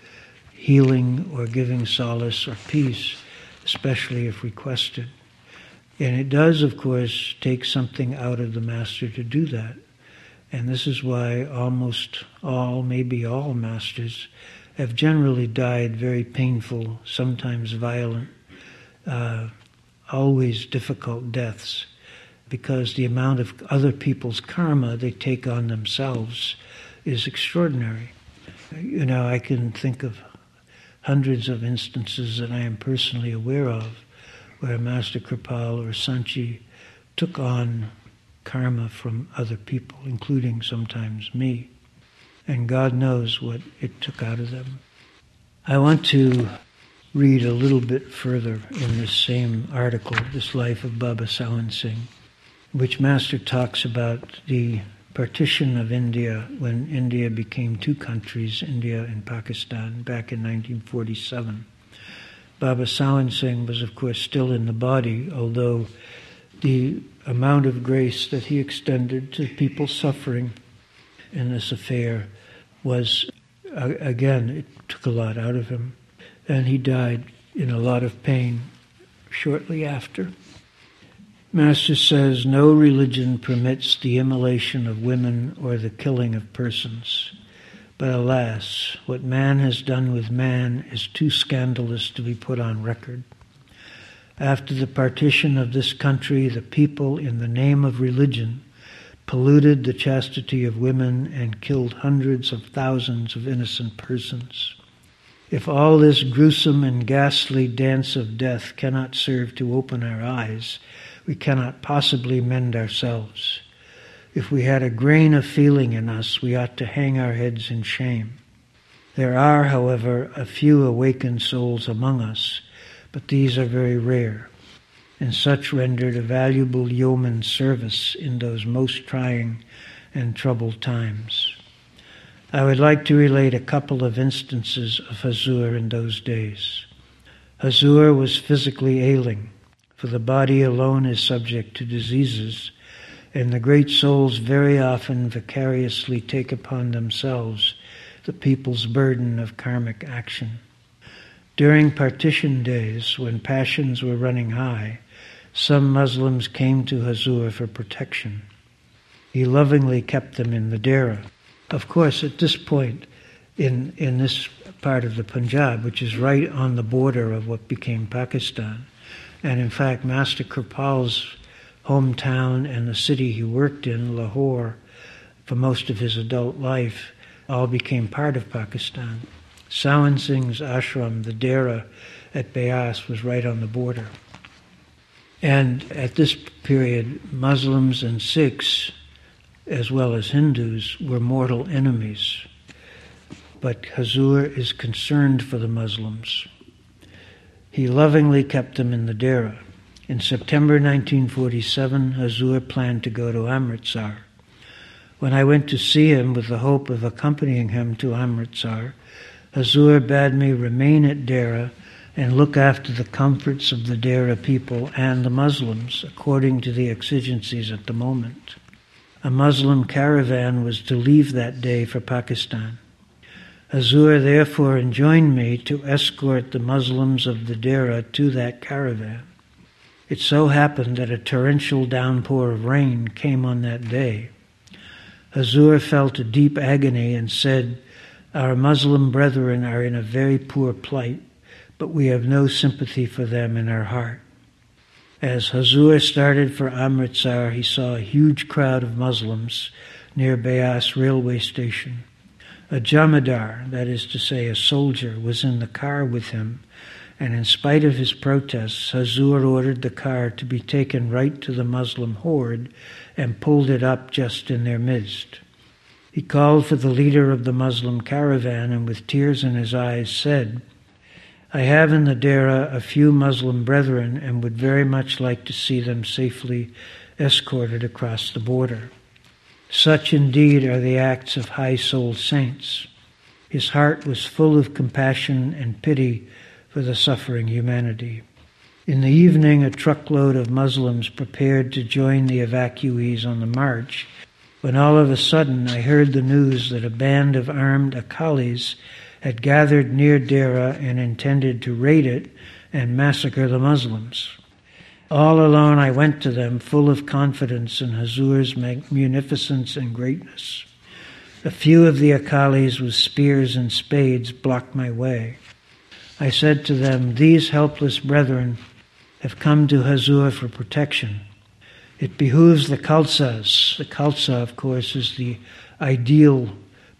healing or giving solace or peace, especially if requested. And it does, of course, take something out of the master to do that. And this is why almost all, maybe all masters, have generally died very painful, sometimes violent, uh, always difficult deaths, because the amount of other people's karma they take on themselves is extraordinary. You know, I can think of hundreds of instances that I am personally aware of where Master Kirpal or Sant Ji took on karma from other people, including sometimes me. And God knows what it took out of them. I want to read a little bit further in this same article, This Life of Baba Sawan Singh, which Master talks about the partition of India when India became two countries, India and Pakistan, back in 1947. Baba Sawan Singh was, of course, still in the body, although the amount of grace that he extended to people suffering in this affair was, again, it took a lot out of him. And he died in a lot of pain shortly after. Master says no religion permits the immolation of women or the killing of persons. But alas, what man has done with man is too scandalous to be put on record. After the partition of this country, the people, in the name of religion, polluted the chastity of women and killed hundreds of thousands of innocent persons. If all this gruesome and ghastly dance of death cannot serve to open our eyes, we cannot possibly mend ourselves. If we had a grain of feeling in us, we ought to hang our heads in shame. There are, however, a few awakened souls among us, but these are very rare, and such rendered a valuable yeoman service in those most trying and troubled times. I would like to relate a couple of instances of Hazur in those days. Hazur was physically ailing for the body alone is subject to diseases, and the great souls very often vicariously take upon themselves the people's burden of karmic action. During partition days, when passions were running high, some Muslims came to Hazur for protection. He lovingly kept them in the dera. Of course, at this point, in, in this part of the Punjab, which is right on the border of what became Pakistan, and in fact, Master Kirpal's hometown and the city he worked in, Lahore, for most of his adult life, all became part of Pakistan. Sawan Singh's ashram, the Dera at Beas, was right on the border. And at this period, Muslims and Sikhs, as well as Hindus, were mortal enemies. But Hazur is concerned for the Muslims. He lovingly kept them in the Dera. In September 1947, Hazur planned to go to Amritsar. When I went to see him with the hope of accompanying him to Amritsar, Hazur bade me remain at Dera and look after the comforts of the Dera people and the Muslims according to the exigencies at the moment. A Muslim caravan was to leave that day for Pakistan. Hazur therefore enjoined me to escort the Muslims of the Dera to that caravan. It so happened that a torrential downpour of rain came on that day. Hazur felt a deep agony and said, Our Muslim brethren are in a very poor plight, but we have no sympathy for them in our heart. As Hazur started for Amritsar, he saw a huge crowd of Muslims near Beas railway station. A jamadar, that is to say, a soldier, was in the car with him, and in spite of his protests, Hazur ordered the car to be taken right to the Muslim horde and pulled it up just in their midst. He called for the leader of the Muslim caravan and with tears in his eyes said, I have in the Dera a few Muslim brethren and would very much like to see them safely escorted across the border. Such indeed are the acts of high souled saints. His heart was full of compassion and pity for the suffering humanity. In the evening, a truckload of Muslims prepared to join the evacuees on the march when all of a sudden I heard the news that a band of armed Akalis had gathered near Dera and intended to raid it and massacre the Muslims. All alone I went to them, full of confidence in Hazur's munificence and greatness. A few of the Akalis with spears and spades blocked my way. I said to them, These helpless brethren have come to Hazur for protection. It behooves the Khalsas. The Khalsa, of course, is the ideal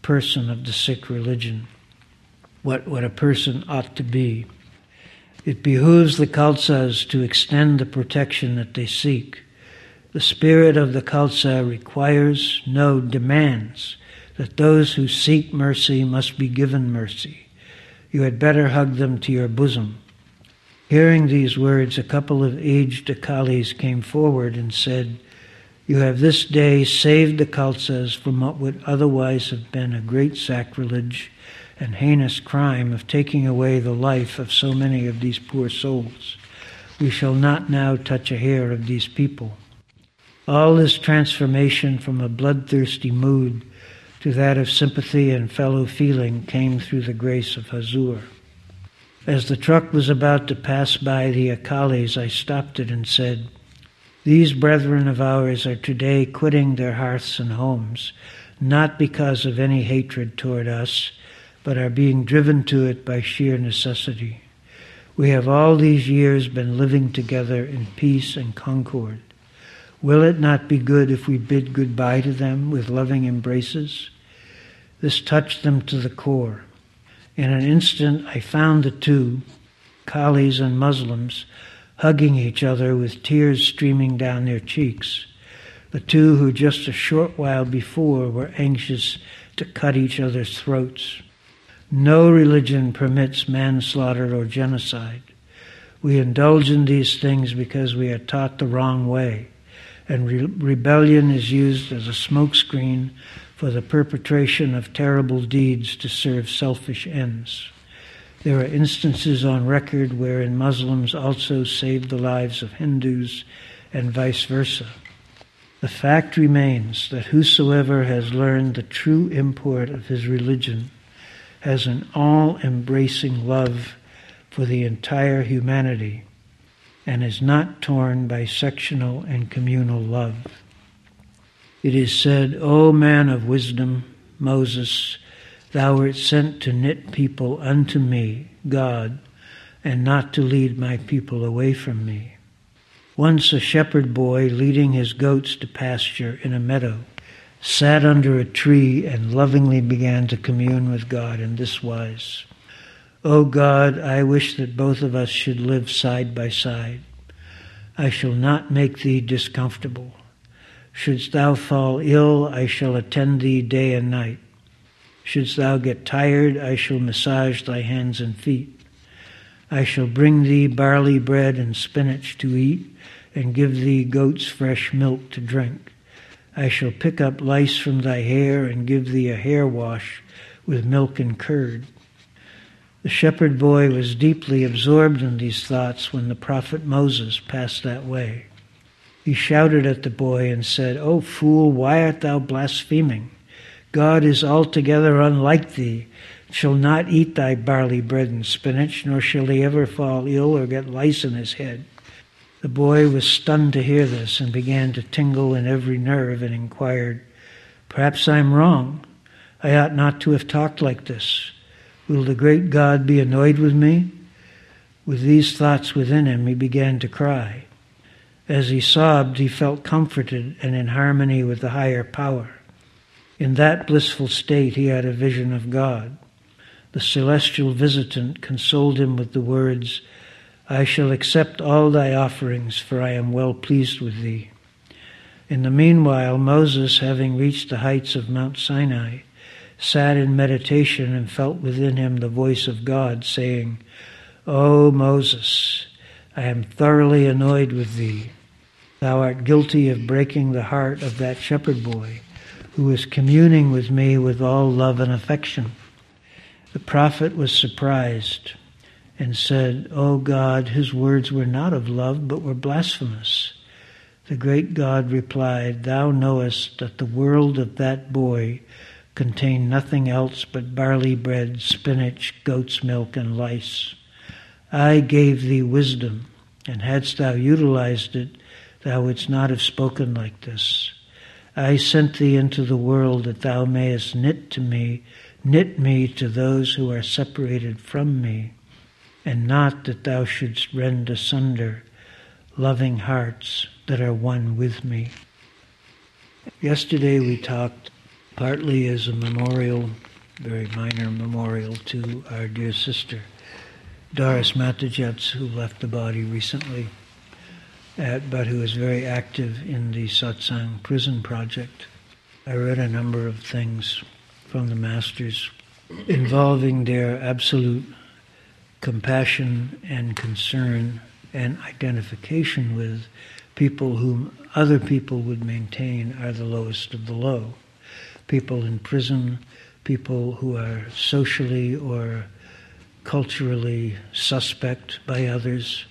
person of the Sikh religion, what, what a person ought to be. It behooves the Khalsas to extend the protection that they seek. The spirit of the Khalsa requires, no, demands, that those who seek mercy must be given mercy. You had better hug them to your bosom. Hearing these words, a couple of aged Akalis came forward and said, You have this day saved the Khalsas from what would otherwise have been a great sacrilege and heinous crime of taking away the life of so many of these poor souls. We shall not now touch a hair of these people. All this transformation from a bloodthirsty mood to that of sympathy and fellow feeling came through the grace of Hazur. As the truck was about to pass by the Akalis, I stopped it and said, These brethren of ours are today quitting their hearths and homes, not because of any hatred toward us, but are being driven to it by sheer necessity. We have all these years been living together in peace and concord. Will it not be good if we bid goodbye to them with loving embraces? This touched them to the core. In an instant, I found the two, Khalis and Muslims, hugging each other with tears streaming down their cheeks. The two who just a short while before were anxious to cut each other's throats. No religion permits manslaughter or genocide. We indulge in these things because we are taught the wrong way, and re- rebellion is used as a smokescreen for the perpetration of terrible deeds to serve selfish ends. There are instances on record wherein Muslims also saved the lives of Hindus and vice versa. The fact remains that whosoever has learned the true import of his religion has an all embracing love for the entire humanity and is not torn by sectional and communal love. It is said, O man of wisdom, Moses, thou art sent to knit people unto me, God, and not to lead my people away from me. Once a shepherd boy leading his goats to pasture in a meadow sat under a tree and lovingly began to commune with God in this wise. O God, I wish that both of us should live side by side. I shall not make thee discomfortable. Shouldst thou fall ill, I shall attend thee day and night. Shouldst thou get tired, I shall massage thy hands and feet. I shall bring thee barley bread and spinach to eat, and give thee goat's fresh milk to drink. I shall pick up lice from thy hair and give thee a hair wash with milk and curd. The shepherd boy was deeply absorbed in these thoughts when the prophet Moses passed that way. He shouted at the boy and said, O fool, why art thou blaspheming? God is altogether unlike thee, shall not eat thy barley bread and spinach, nor shall he ever fall ill or get lice in his head. The boy was stunned to hear this and began to tingle in every nerve and inquired, Perhaps I'm wrong. I ought not to have talked like this. Will the great God be annoyed with me? With these thoughts within him, he began to cry. As he sobbed, he felt comforted and in harmony with the higher power. In that blissful state, he had a vision of God. the celestial visitant consoled him with the words, I shall accept all thy offerings, for I am well pleased with thee. In the meanwhile, Moses, having reached the heights of Mount Sinai, sat in meditation and felt within him the voice of God saying, O Moses, I am thoroughly annoyed with thee. Thou art guilty of breaking the heart of that shepherd boy who is communing with me with all love and affection. The prophet was surprised and said, O God, his words were not of love, but were blasphemous. The great God replied, Thou knowest that the world of that boy contained nothing else but barley bread, spinach, goat's milk, and lice. I gave thee wisdom, and hadst thou utilized it, thou wouldst not have spoken like this. I sent thee into the world that thou mayest knit to me, knit me to those who are separated from me, and not that thou shouldst rend asunder loving hearts that are one with me. Yesterday we talked partly as a memorial, very minor memorial to our dear sister, Doris Matajets, who left the body recently, at, but who is very active in the Satsang Prison Project. I read a number of things from the Masters involving their absolute compassion and concern and identification with people whom other people would maintain are the lowest of the low people in prison, people who are socially or culturally suspect by others,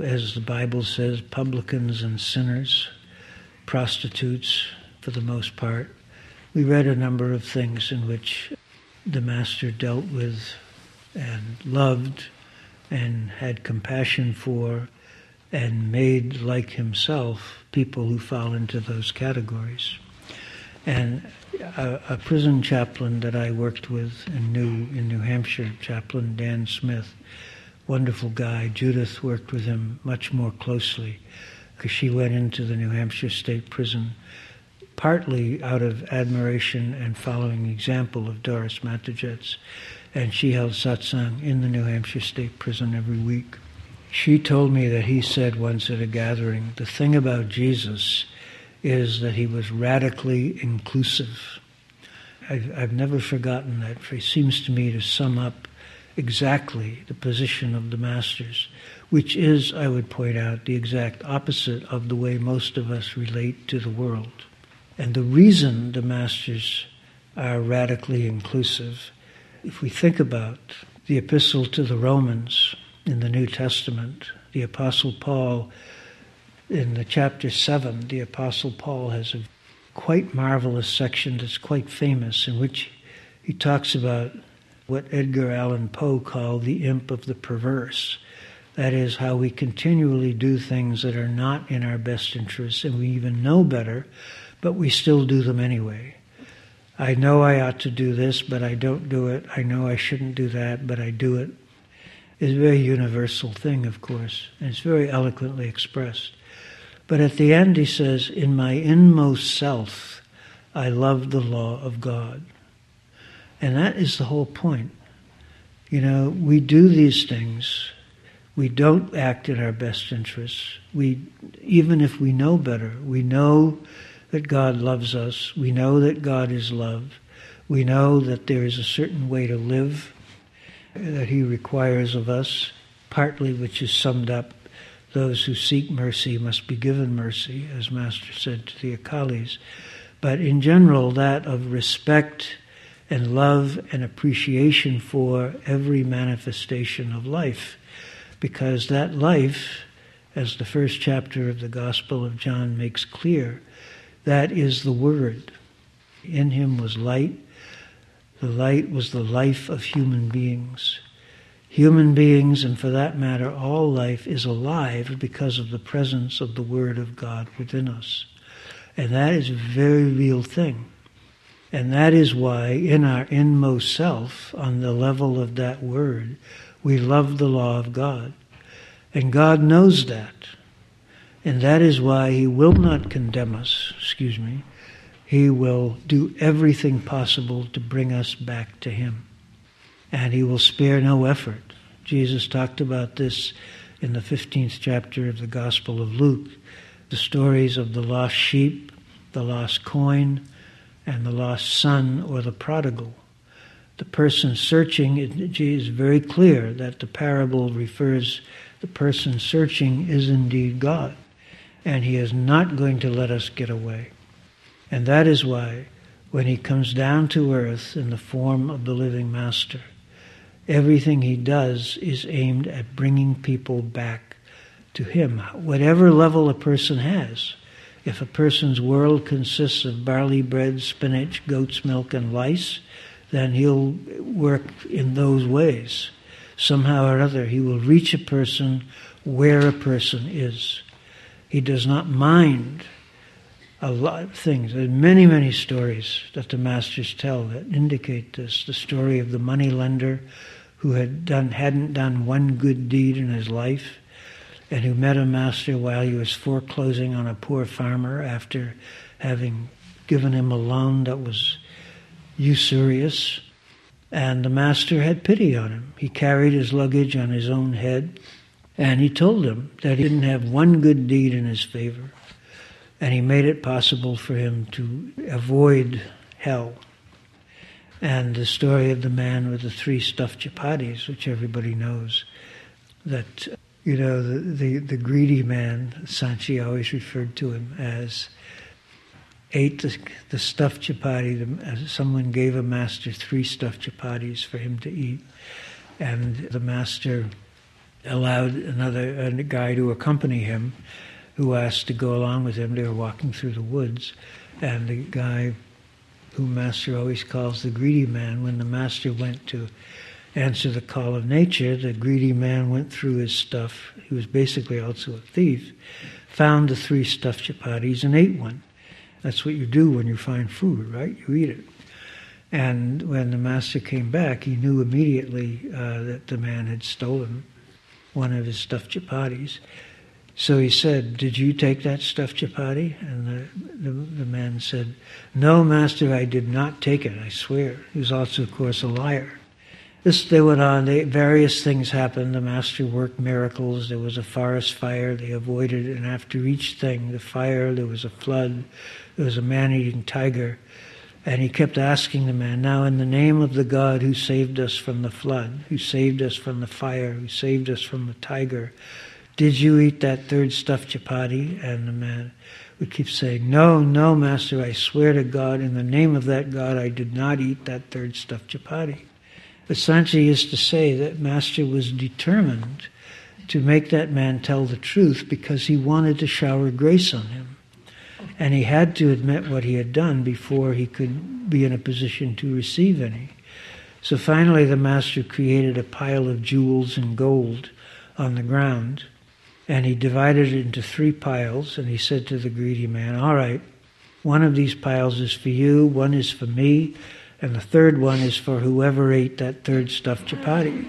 as the Bible says, publicans and sinners, prostitutes for the most part. We read a number of things in which the Master dealt with and loved and had compassion for and made like himself people who fall into those categories. And a, a, prison chaplain that I worked with and knew in New Hampshire, Chaplain Dan Smith, wonderful guy. Judith worked with him much more closely because she went into the New Hampshire State Prison partly out of admiration and following example of Doris Matajets, and she held satsang in the New Hampshire State Prison every week. She told me that he said once at a gathering, the thing about Jesus is that he was radically inclusive. I've, I've never forgotten that. It seems to me to sum up exactly the position of the masters, which is, I would point out, the exact opposite of the way most of us relate to the world. And the reason the masters are radically inclusive, if we think about the epistle to the Romans in the New Testament, the Apostle Paul in the chapter 7, the Apostle Paul has a quite marvelous section that's quite famous in which he talks about what Edgar Allan Poe called the imp of the perverse. That is, how we continually do things that are not in our best interests and we even know better, but we still do them anyway. I know I ought to do this, but I don't do it. I know I shouldn't do that, but I do it. It's a very universal thing, of course, and it's very eloquently expressed. But at the end, he says, In my inmost self, I love the law of God. And that is the whole point. You know, we do these things. We don't act in our best interests. We, even if we know better, we know that God loves us. We know that God is love. We know that there is a certain way to live that He requires of us, partly which is summed up those who seek mercy must be given mercy, as Master said to the Akalis. But in general, that of respect and love and appreciation for every manifestation of life. Because that life, as the first chapter of the Gospel of John makes clear, that is the Word. In him was light. The light was the life of human beings. Human beings, and for that matter, all life, is alive because of the presence of the Word of God within us. And that is a very real thing. And that is why, in our inmost self, on the level of that Word, we love the law of God. And God knows that. And that is why He will not condemn us, excuse me. He will do everything possible to bring us back to Him. and he will spare no effort. Jesus talked about this in the 15th chapter of the Gospel of Luke. The stories of the lost sheep, the lost coin, and the lost son or the prodigal. The person searching is very clear that the parable refers the person searching is indeed God, and he is not going to let us get away. And that is why when he comes down to earth in the form of the living master, everything he does is aimed at bringing people back to him, whatever level a person has. If a person's world consists of barley bread, spinach, goat's milk, and lice, then he'll work in those ways. Somehow or other, he will reach a person where a person is. He does not mind a lot of things. There are many, many stories that the masters tell that indicate this. The story of the money lender who had done hadn't done one good deed in his life and who met a master while he was foreclosing on a poor farmer after having given him a loan that was usurious. And the master had pity on him. He carried his luggage on his own head, and he told him that he didn't have one good deed in his favor and he made it possible for him to avoid hell. And the story of the man with the three stuffed chapatis, which everybody knows, that, you know, the, the, the greedy man, Sant Ji always referred to him as, ate the, the stuffed chapati. The, someone gave a master three stuffed chapatis for him to eat, and the master allowed another a guy to accompany him who asked to go along with him. They were walking through the woods, and the guy who Master always calls the greedy man, when the Master went to answer the call of nature, the greedy man went through his stuff. He was basically also a thief, found the three stuffed chapatis and ate one. That's what you do when you find food, right? You eat it. And when the master came back, he knew immediately uh, that the man had stolen one of his stuffed chapatis. So he said, Did you take that stuffed chapati? And the, the, the, man said, No, master, I did not take it, I swear. He was also, of course, a liar. This, they went on, they, various things happened. The master worked miracles. There was a forest fire, they avoided. And after each thing, the fire, there was a flood, there was a man eating tiger. And he kept asking the man, Now, in the name of the God who saved us from the flood, who saved us from the fire, who saved us from the tiger, did you eat that third stuffed chapati? And the man would keep saying, No, no, Master, I swear to God, in the name of that God, I did not eat that third stuffed chapati. But Sant Ji used to say that Master was determined to make that man tell the truth because he wanted to shower grace on him. And he had to admit what he had done before he could be in a position to receive any. So finally, the master created a pile of jewels and gold on the ground and he divided it into three piles, and he said to the greedy man, All right, one of these piles is for you, one is for me, and the third one is for whoever ate that third stuffed chapati.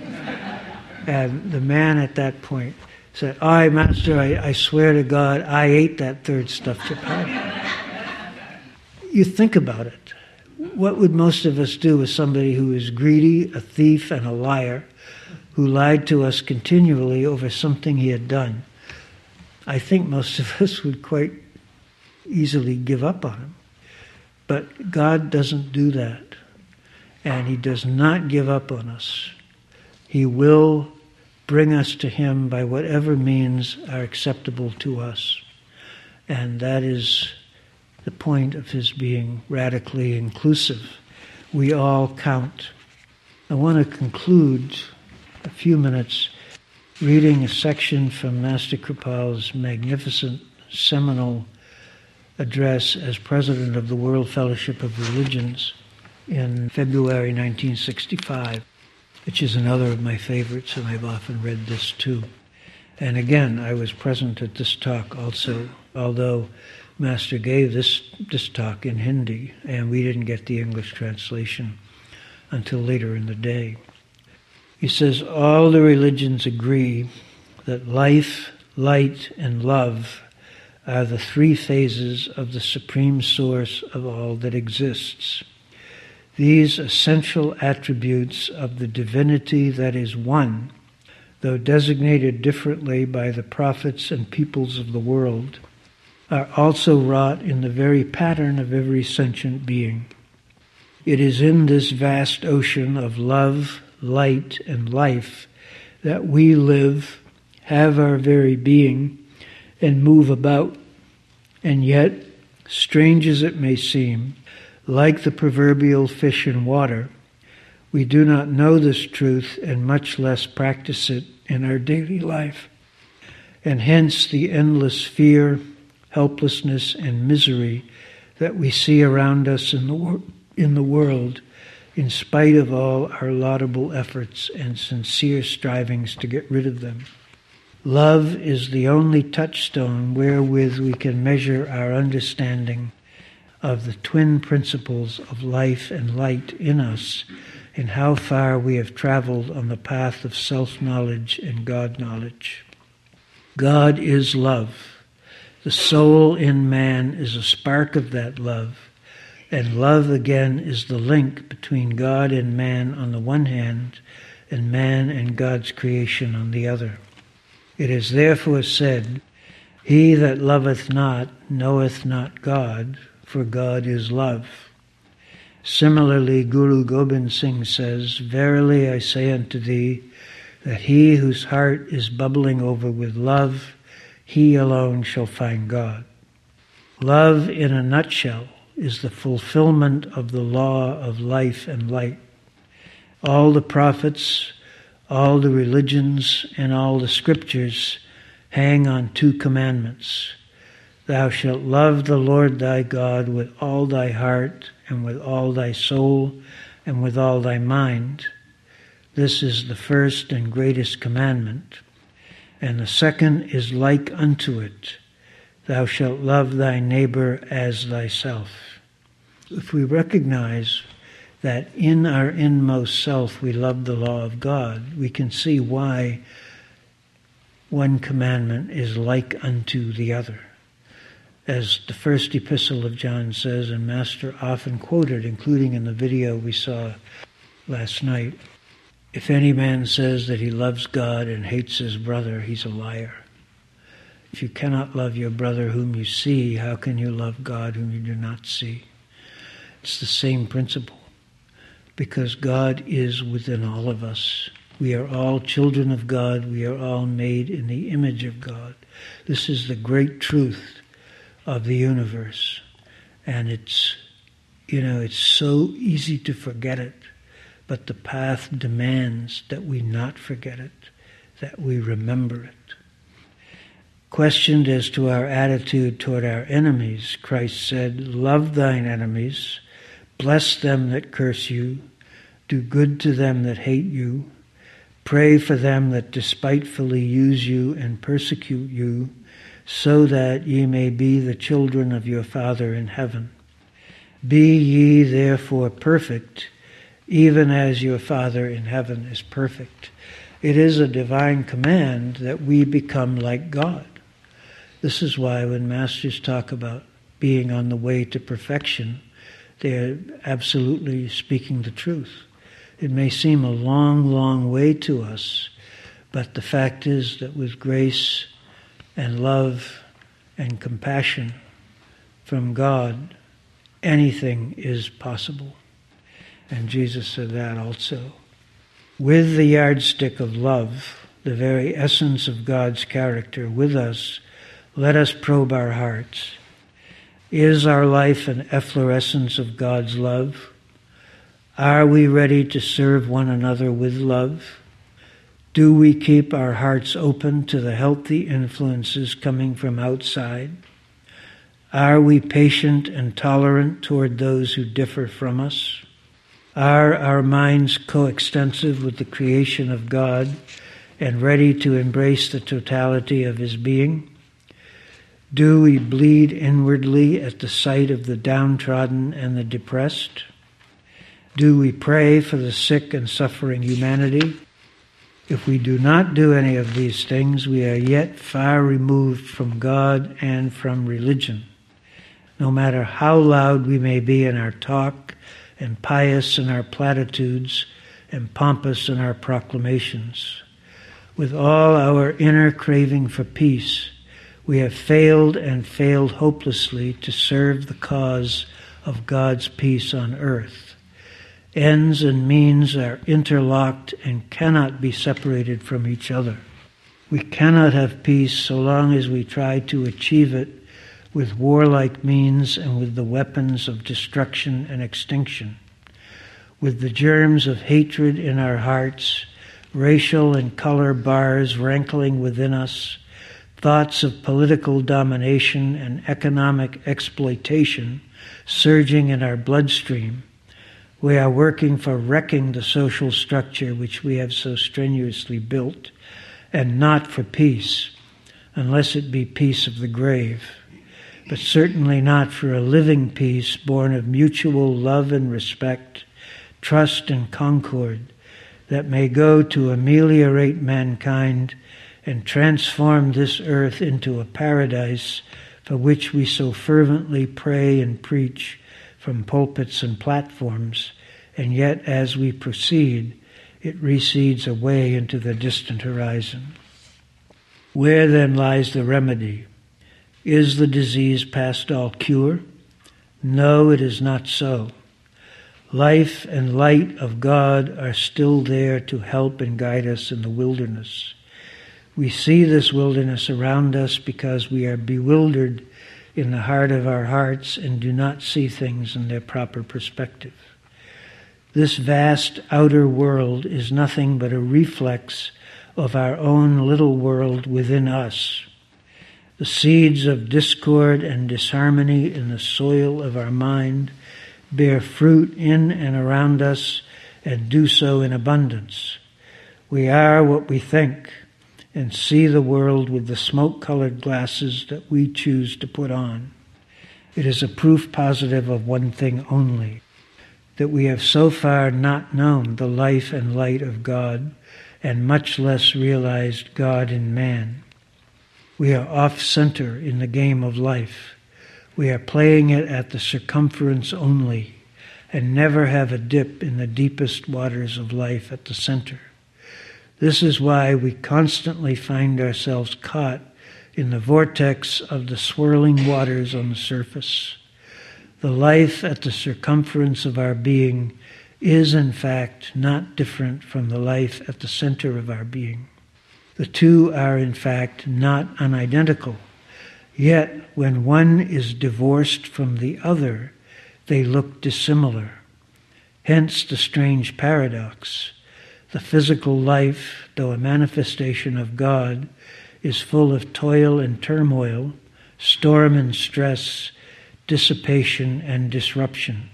and the man at that point said, I, Master, I, I swear to God, I ate that third stuffed chapati. you think about it. What would most of us do with somebody who is greedy, a thief, and a liar? who lied to us continually over something he had done, I think most of us would quite easily give up on him. But God doesn't do that. And He does not give up on us. He will bring us to Him by whatever means are acceptable to us. And that is the point of His being radically inclusive. We all count. I want to conclude a few minutes reading a section from Master Kirpal's magnificent seminal address as president of the World Fellowship of Religions in February 1965, which is another of my favorites, and I've often read this too. And again, I was present at this talk also, although Master gave this, this talk in Hindi, and we didn't get the English translation until later in the day. He says all the religions agree that life, light, and love are the three phases of the supreme source of all that exists. These essential attributes of the divinity that is one, though designated differently by the prophets and peoples of the world, are also wrought in the very pattern of every sentient being. It is in this vast ocean of love, light, and life that we live, have our very being, and move about. And yet, strange as it may seem, like the proverbial fish in water, we do not know this truth and much less practice it in our daily life. And hence the endless fear, helplessness, and misery that we see around us in the, wor- in the world, in spite of all our laudable efforts and sincere strivings to get rid of them. Love is the only touchstone wherewith we can measure our understanding of the twin principles of life and light in us and how far we have traveled on the path of self knowledge and God knowledge. God is love. The soul in man is a spark of that love, and love again is the link between God and man on the one hand, and man and God's creation on the other. It is therefore said, He that loveth not knoweth not God, for God is love. Similarly, Guru Gobind Singh says, Verily I say unto thee, that he whose heart is bubbling over with love, he alone shall find God. Love, in a nutshell, is the fulfillment of the law of life and light. All the prophets, all the religions, and all the scriptures hang on two commandments Thou shalt love the Lord thy God with all thy heart, and with all thy soul, and with all thy mind. This is the first and greatest commandment. And the second is like unto it Thou shalt love thy neighbor as thyself. If we recognize that in our inmost self we love the law of God, we can see why one commandment is like unto the other as the first epistle of John says, and Master often quoted, including in the video we saw last night. If any man says that he loves God and hates his brother, he's a liar. If you cannot love your brother whom you see, how can you love God whom you do not see? It's the same principle. Because God is within all of us. We are all children of God. We are all made in the image of God. This is the great truth of the universe. And it's, you know, it's so easy to forget it, but the path demands that we not forget it, that we remember it. Questioned as to our attitude toward our enemies, Christ said, Love thine enemies, bless them that curse you, do good to them that hate you, pray for them that despitefully use you and persecute you so that ye may be the children of your Father in heaven. Be ye therefore perfect, even as your Father in heaven is perfect. It is a divine command that we become like God. This is why when masters talk about being on the way to perfection, they're absolutely speaking the truth. It may seem a long, long way to us, but the fact is that with grace, and love and compassion from God, anything is possible. And Jesus said that also. With the yardstick of love, the very essence of God's character with us, let us probe our hearts. Is our life an efflorescence of God's love? Are we ready to serve one another with love? Do we keep our hearts open to the healthy influences coming from outside? Are we patient and tolerant toward those who differ from us? Are our minds coextensive with the creation of God and ready to embrace the totality of His being? Do we bleed inwardly at the sight of the downtrodden and the depressed? Do we pray for the sick and suffering humanity? If we do not do any of these things, we are yet far removed from God and from religion. No matter how loud we may be in our talk and pious in our platitudes and pompous in our proclamations. With all our inner craving for peace, we have failed and failed hopelessly to serve the cause of God's peace on earth. Ends and means are interlocked and cannot be separated from each other. We cannot have peace so long as we try to achieve it with warlike means and with the weapons of destruction and extinction. With the germs of hatred in our hearts, racial and color bars rankling within us, thoughts of political domination and economic exploitation surging in our bloodstream, we are working for wrecking the social structure which we have so strenuously built, and not for peace, unless it be peace of the grave, but certainly not for a living peace born of mutual love and respect, trust and concord, that may go to ameliorate mankind and transform this earth into a paradise for which we so fervently pray and preach from pulpits and platforms, and yet as we proceed, it recedes away into the distant horizon. Where then lies the remedy? Is the disease past all cure? No, it is not so. Life and light of God are still there to help and guide us in the wilderness. We see this wilderness around us because we are bewildered in the heart of our hearts and do not see things in their proper perspective. This vast outer world is nothing but a reflex of our own little world within us. The seeds of discord and disharmony in the soil of our mind bear fruit in and around us and do so in abundance. We are what we think and see the world with the smoke colored glasses that we choose to put on. It is a proof positive of one thing only that we have so far not known the life and light of God, and much less realized God in man. We are off center in the game of life. We are playing it at the circumference only, and never have a dip in the deepest waters of life at the center. This is why we constantly find ourselves caught in the vortex of the swirling waters on the surface. The life at the circumference of our being is, in fact, not different from the life at the center of our being. The two are, in fact, not unidentical. Yet, when one is divorced from the other, they look dissimilar. Hence the strange paradox. The physical life, though a manifestation of God, is full of toil and turmoil, storm and stress, dissipation and disruption.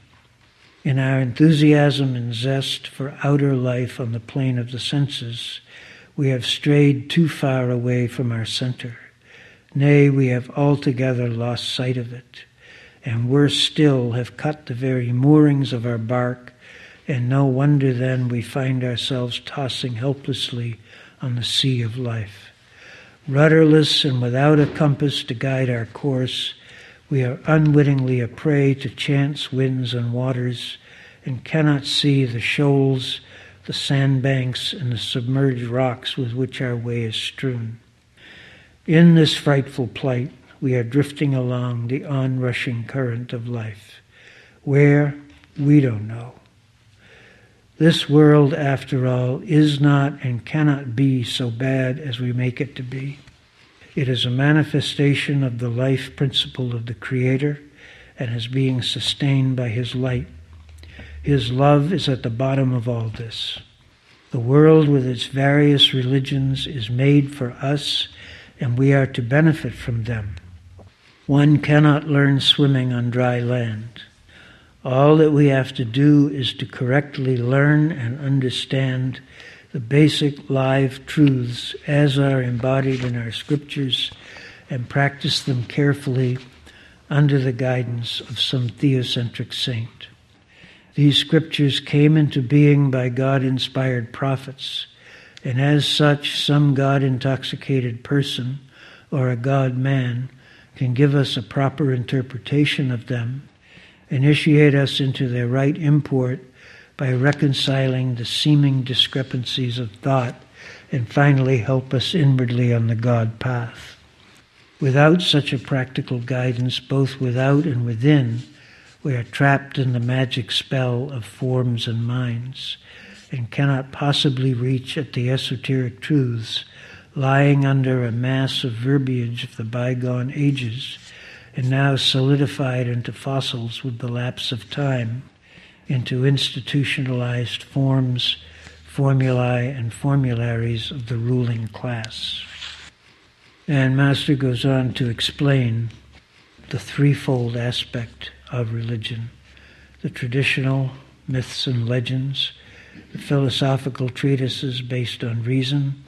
In our enthusiasm and zest for outer life on the plane of the senses, we have strayed too far away from our center. Nay, we have altogether lost sight of it, and worse still, have cut the very moorings of our bark and no wonder then we find ourselves tossing helplessly on the sea of life. Rudderless and without a compass to guide our course, we are unwittingly a prey to chance winds and waters and cannot see the shoals, the sandbanks, and the submerged rocks with which our way is strewn. In this frightful plight, we are drifting along the onrushing current of life. Where? We don't know. This world, after all, is not and cannot be so bad as we make it to be. It is a manifestation of the life principle of the Creator and is being sustained by His light. His love is at the bottom of all this. The world with its various religions is made for us, and we are to benefit from them. One cannot learn swimming on dry land. All that we have to do is to correctly learn and understand the basic live truths as are embodied in our scriptures and practice them carefully under the guidance of some theocentric saint. These scriptures came into being by God inspired prophets, and as such, some God intoxicated person or a God man can give us a proper interpretation of them initiate us into their right import by reconciling the seeming discrepancies of thought, and finally help us inwardly on the God path. Without such a practical guidance, both without and within, we are trapped in the magic spell of forms and minds and cannot possibly reach at the esoteric truths lying under a mass of verbiage of the bygone ages and now solidified into fossils with the lapse of time, into institutionalized forms, formulae, and formularies of the ruling class. And Master goes on to explain the threefold aspect of religion the traditional myths and legends, the philosophical treatises based on reason,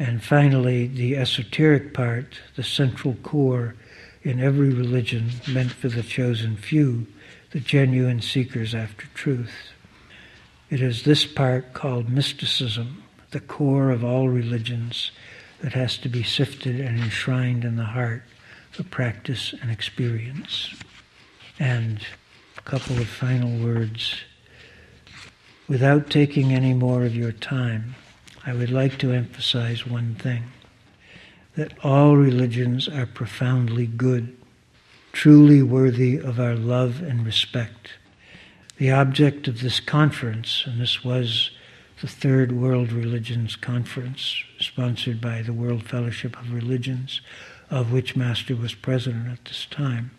and finally the esoteric part, the central core in every religion meant for the chosen few, the genuine seekers after truth. It is this part called mysticism, the core of all religions, that has to be sifted and enshrined in the heart for practice and experience. And a couple of final words. Without taking any more of your time, I would like to emphasize one thing that all religions are profoundly good, truly worthy of our love and respect. The object of this conference, and this was the Third World Religions Conference, sponsored by the World Fellowship of Religions, of which Master was president at this time.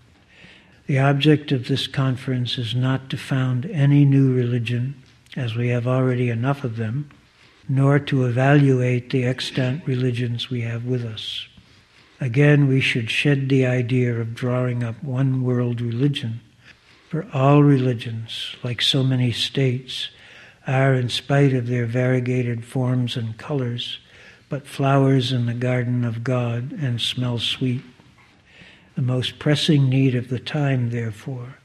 The object of this conference is not to found any new religion, as we have already enough of them, nor to evaluate the extant religions we have with us. Again, we should shed the idea of drawing up one world religion, for all religions, like so many states, are, in spite of their variegated forms and colors, but flowers in the garden of God and smell sweet. The most pressing need of the time, therefore,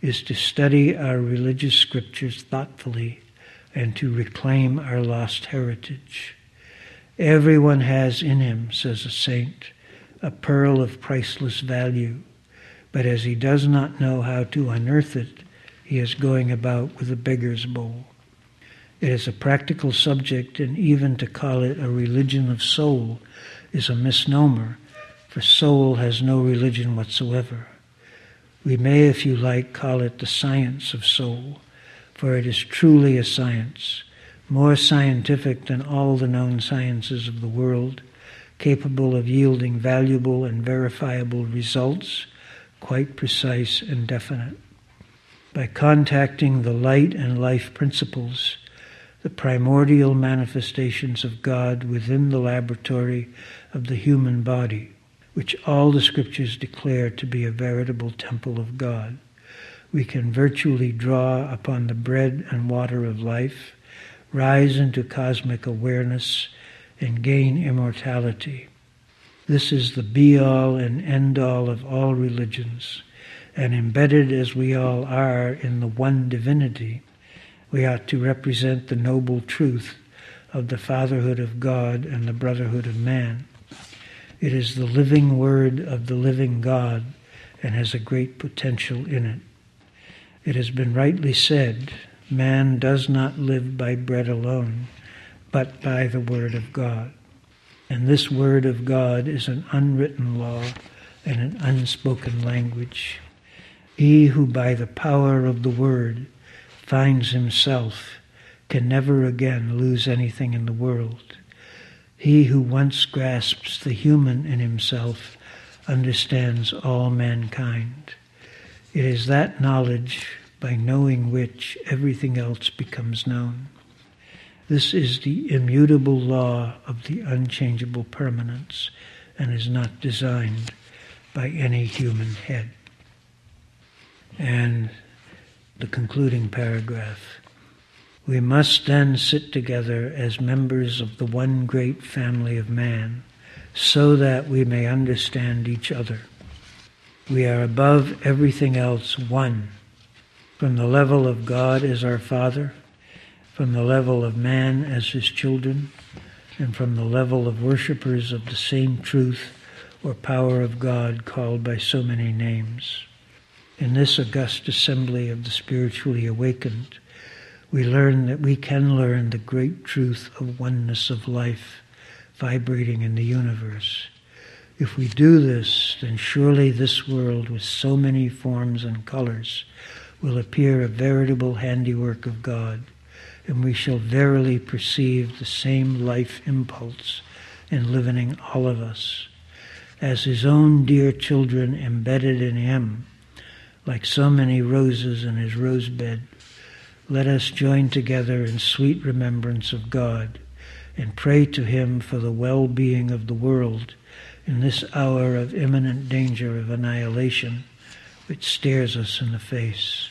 is to study our religious scriptures thoughtfully and to reclaim our lost heritage. Everyone has in him, says a saint, a pearl of priceless value, but as he does not know how to unearth it, he is going about with a beggar's bowl. It is a practical subject, and even to call it a religion of soul is a misnomer, for soul has no religion whatsoever. We may, if you like, call it the science of soul for it is truly a science, more scientific than all the known sciences of the world, capable of yielding valuable and verifiable results, quite precise and definite. By contacting the light and life principles, the primordial manifestations of God within the laboratory of the human body, which all the scriptures declare to be a veritable temple of God we can virtually draw upon the bread and water of life, rise into cosmic awareness, and gain immortality. This is the be all and end all of all religions, and embedded as we all are in the one divinity, we ought to represent the noble truth of the fatherhood of God and the brotherhood of man. It is the living word of the living God and has a great potential in it. It has been rightly said man does not live by bread alone, but by the Word of God. And this Word of God is an unwritten law and an unspoken language. He who by the power of the Word finds himself can never again lose anything in the world. He who once grasps the human in himself understands all mankind. It is that knowledge by knowing which everything else becomes known. This is the immutable law of the unchangeable permanence and is not designed by any human head. And the concluding paragraph. We must then sit together as members of the one great family of man so that we may understand each other. We are above everything else one, from the level of God as our Father, from the level of man as his children, and from the level of worshippers of the same truth or power of God called by so many names. In this august assembly of the spiritually awakened, we learn that we can learn the great truth of oneness of life vibrating in the universe. If we do this, then surely this world with so many forms and colors will appear a veritable handiwork of God, and we shall verily perceive the same life impulse enlivening all of us. As his own dear children embedded in him, like so many roses in his rose bed, let us join together in sweet remembrance of God and pray to him for the well-being of the world in this hour of imminent danger of annihilation which stares us in the face.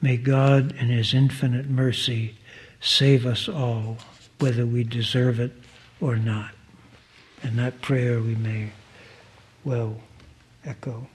May God, in his infinite mercy, save us all, whether we deserve it or not. And that prayer we may well echo.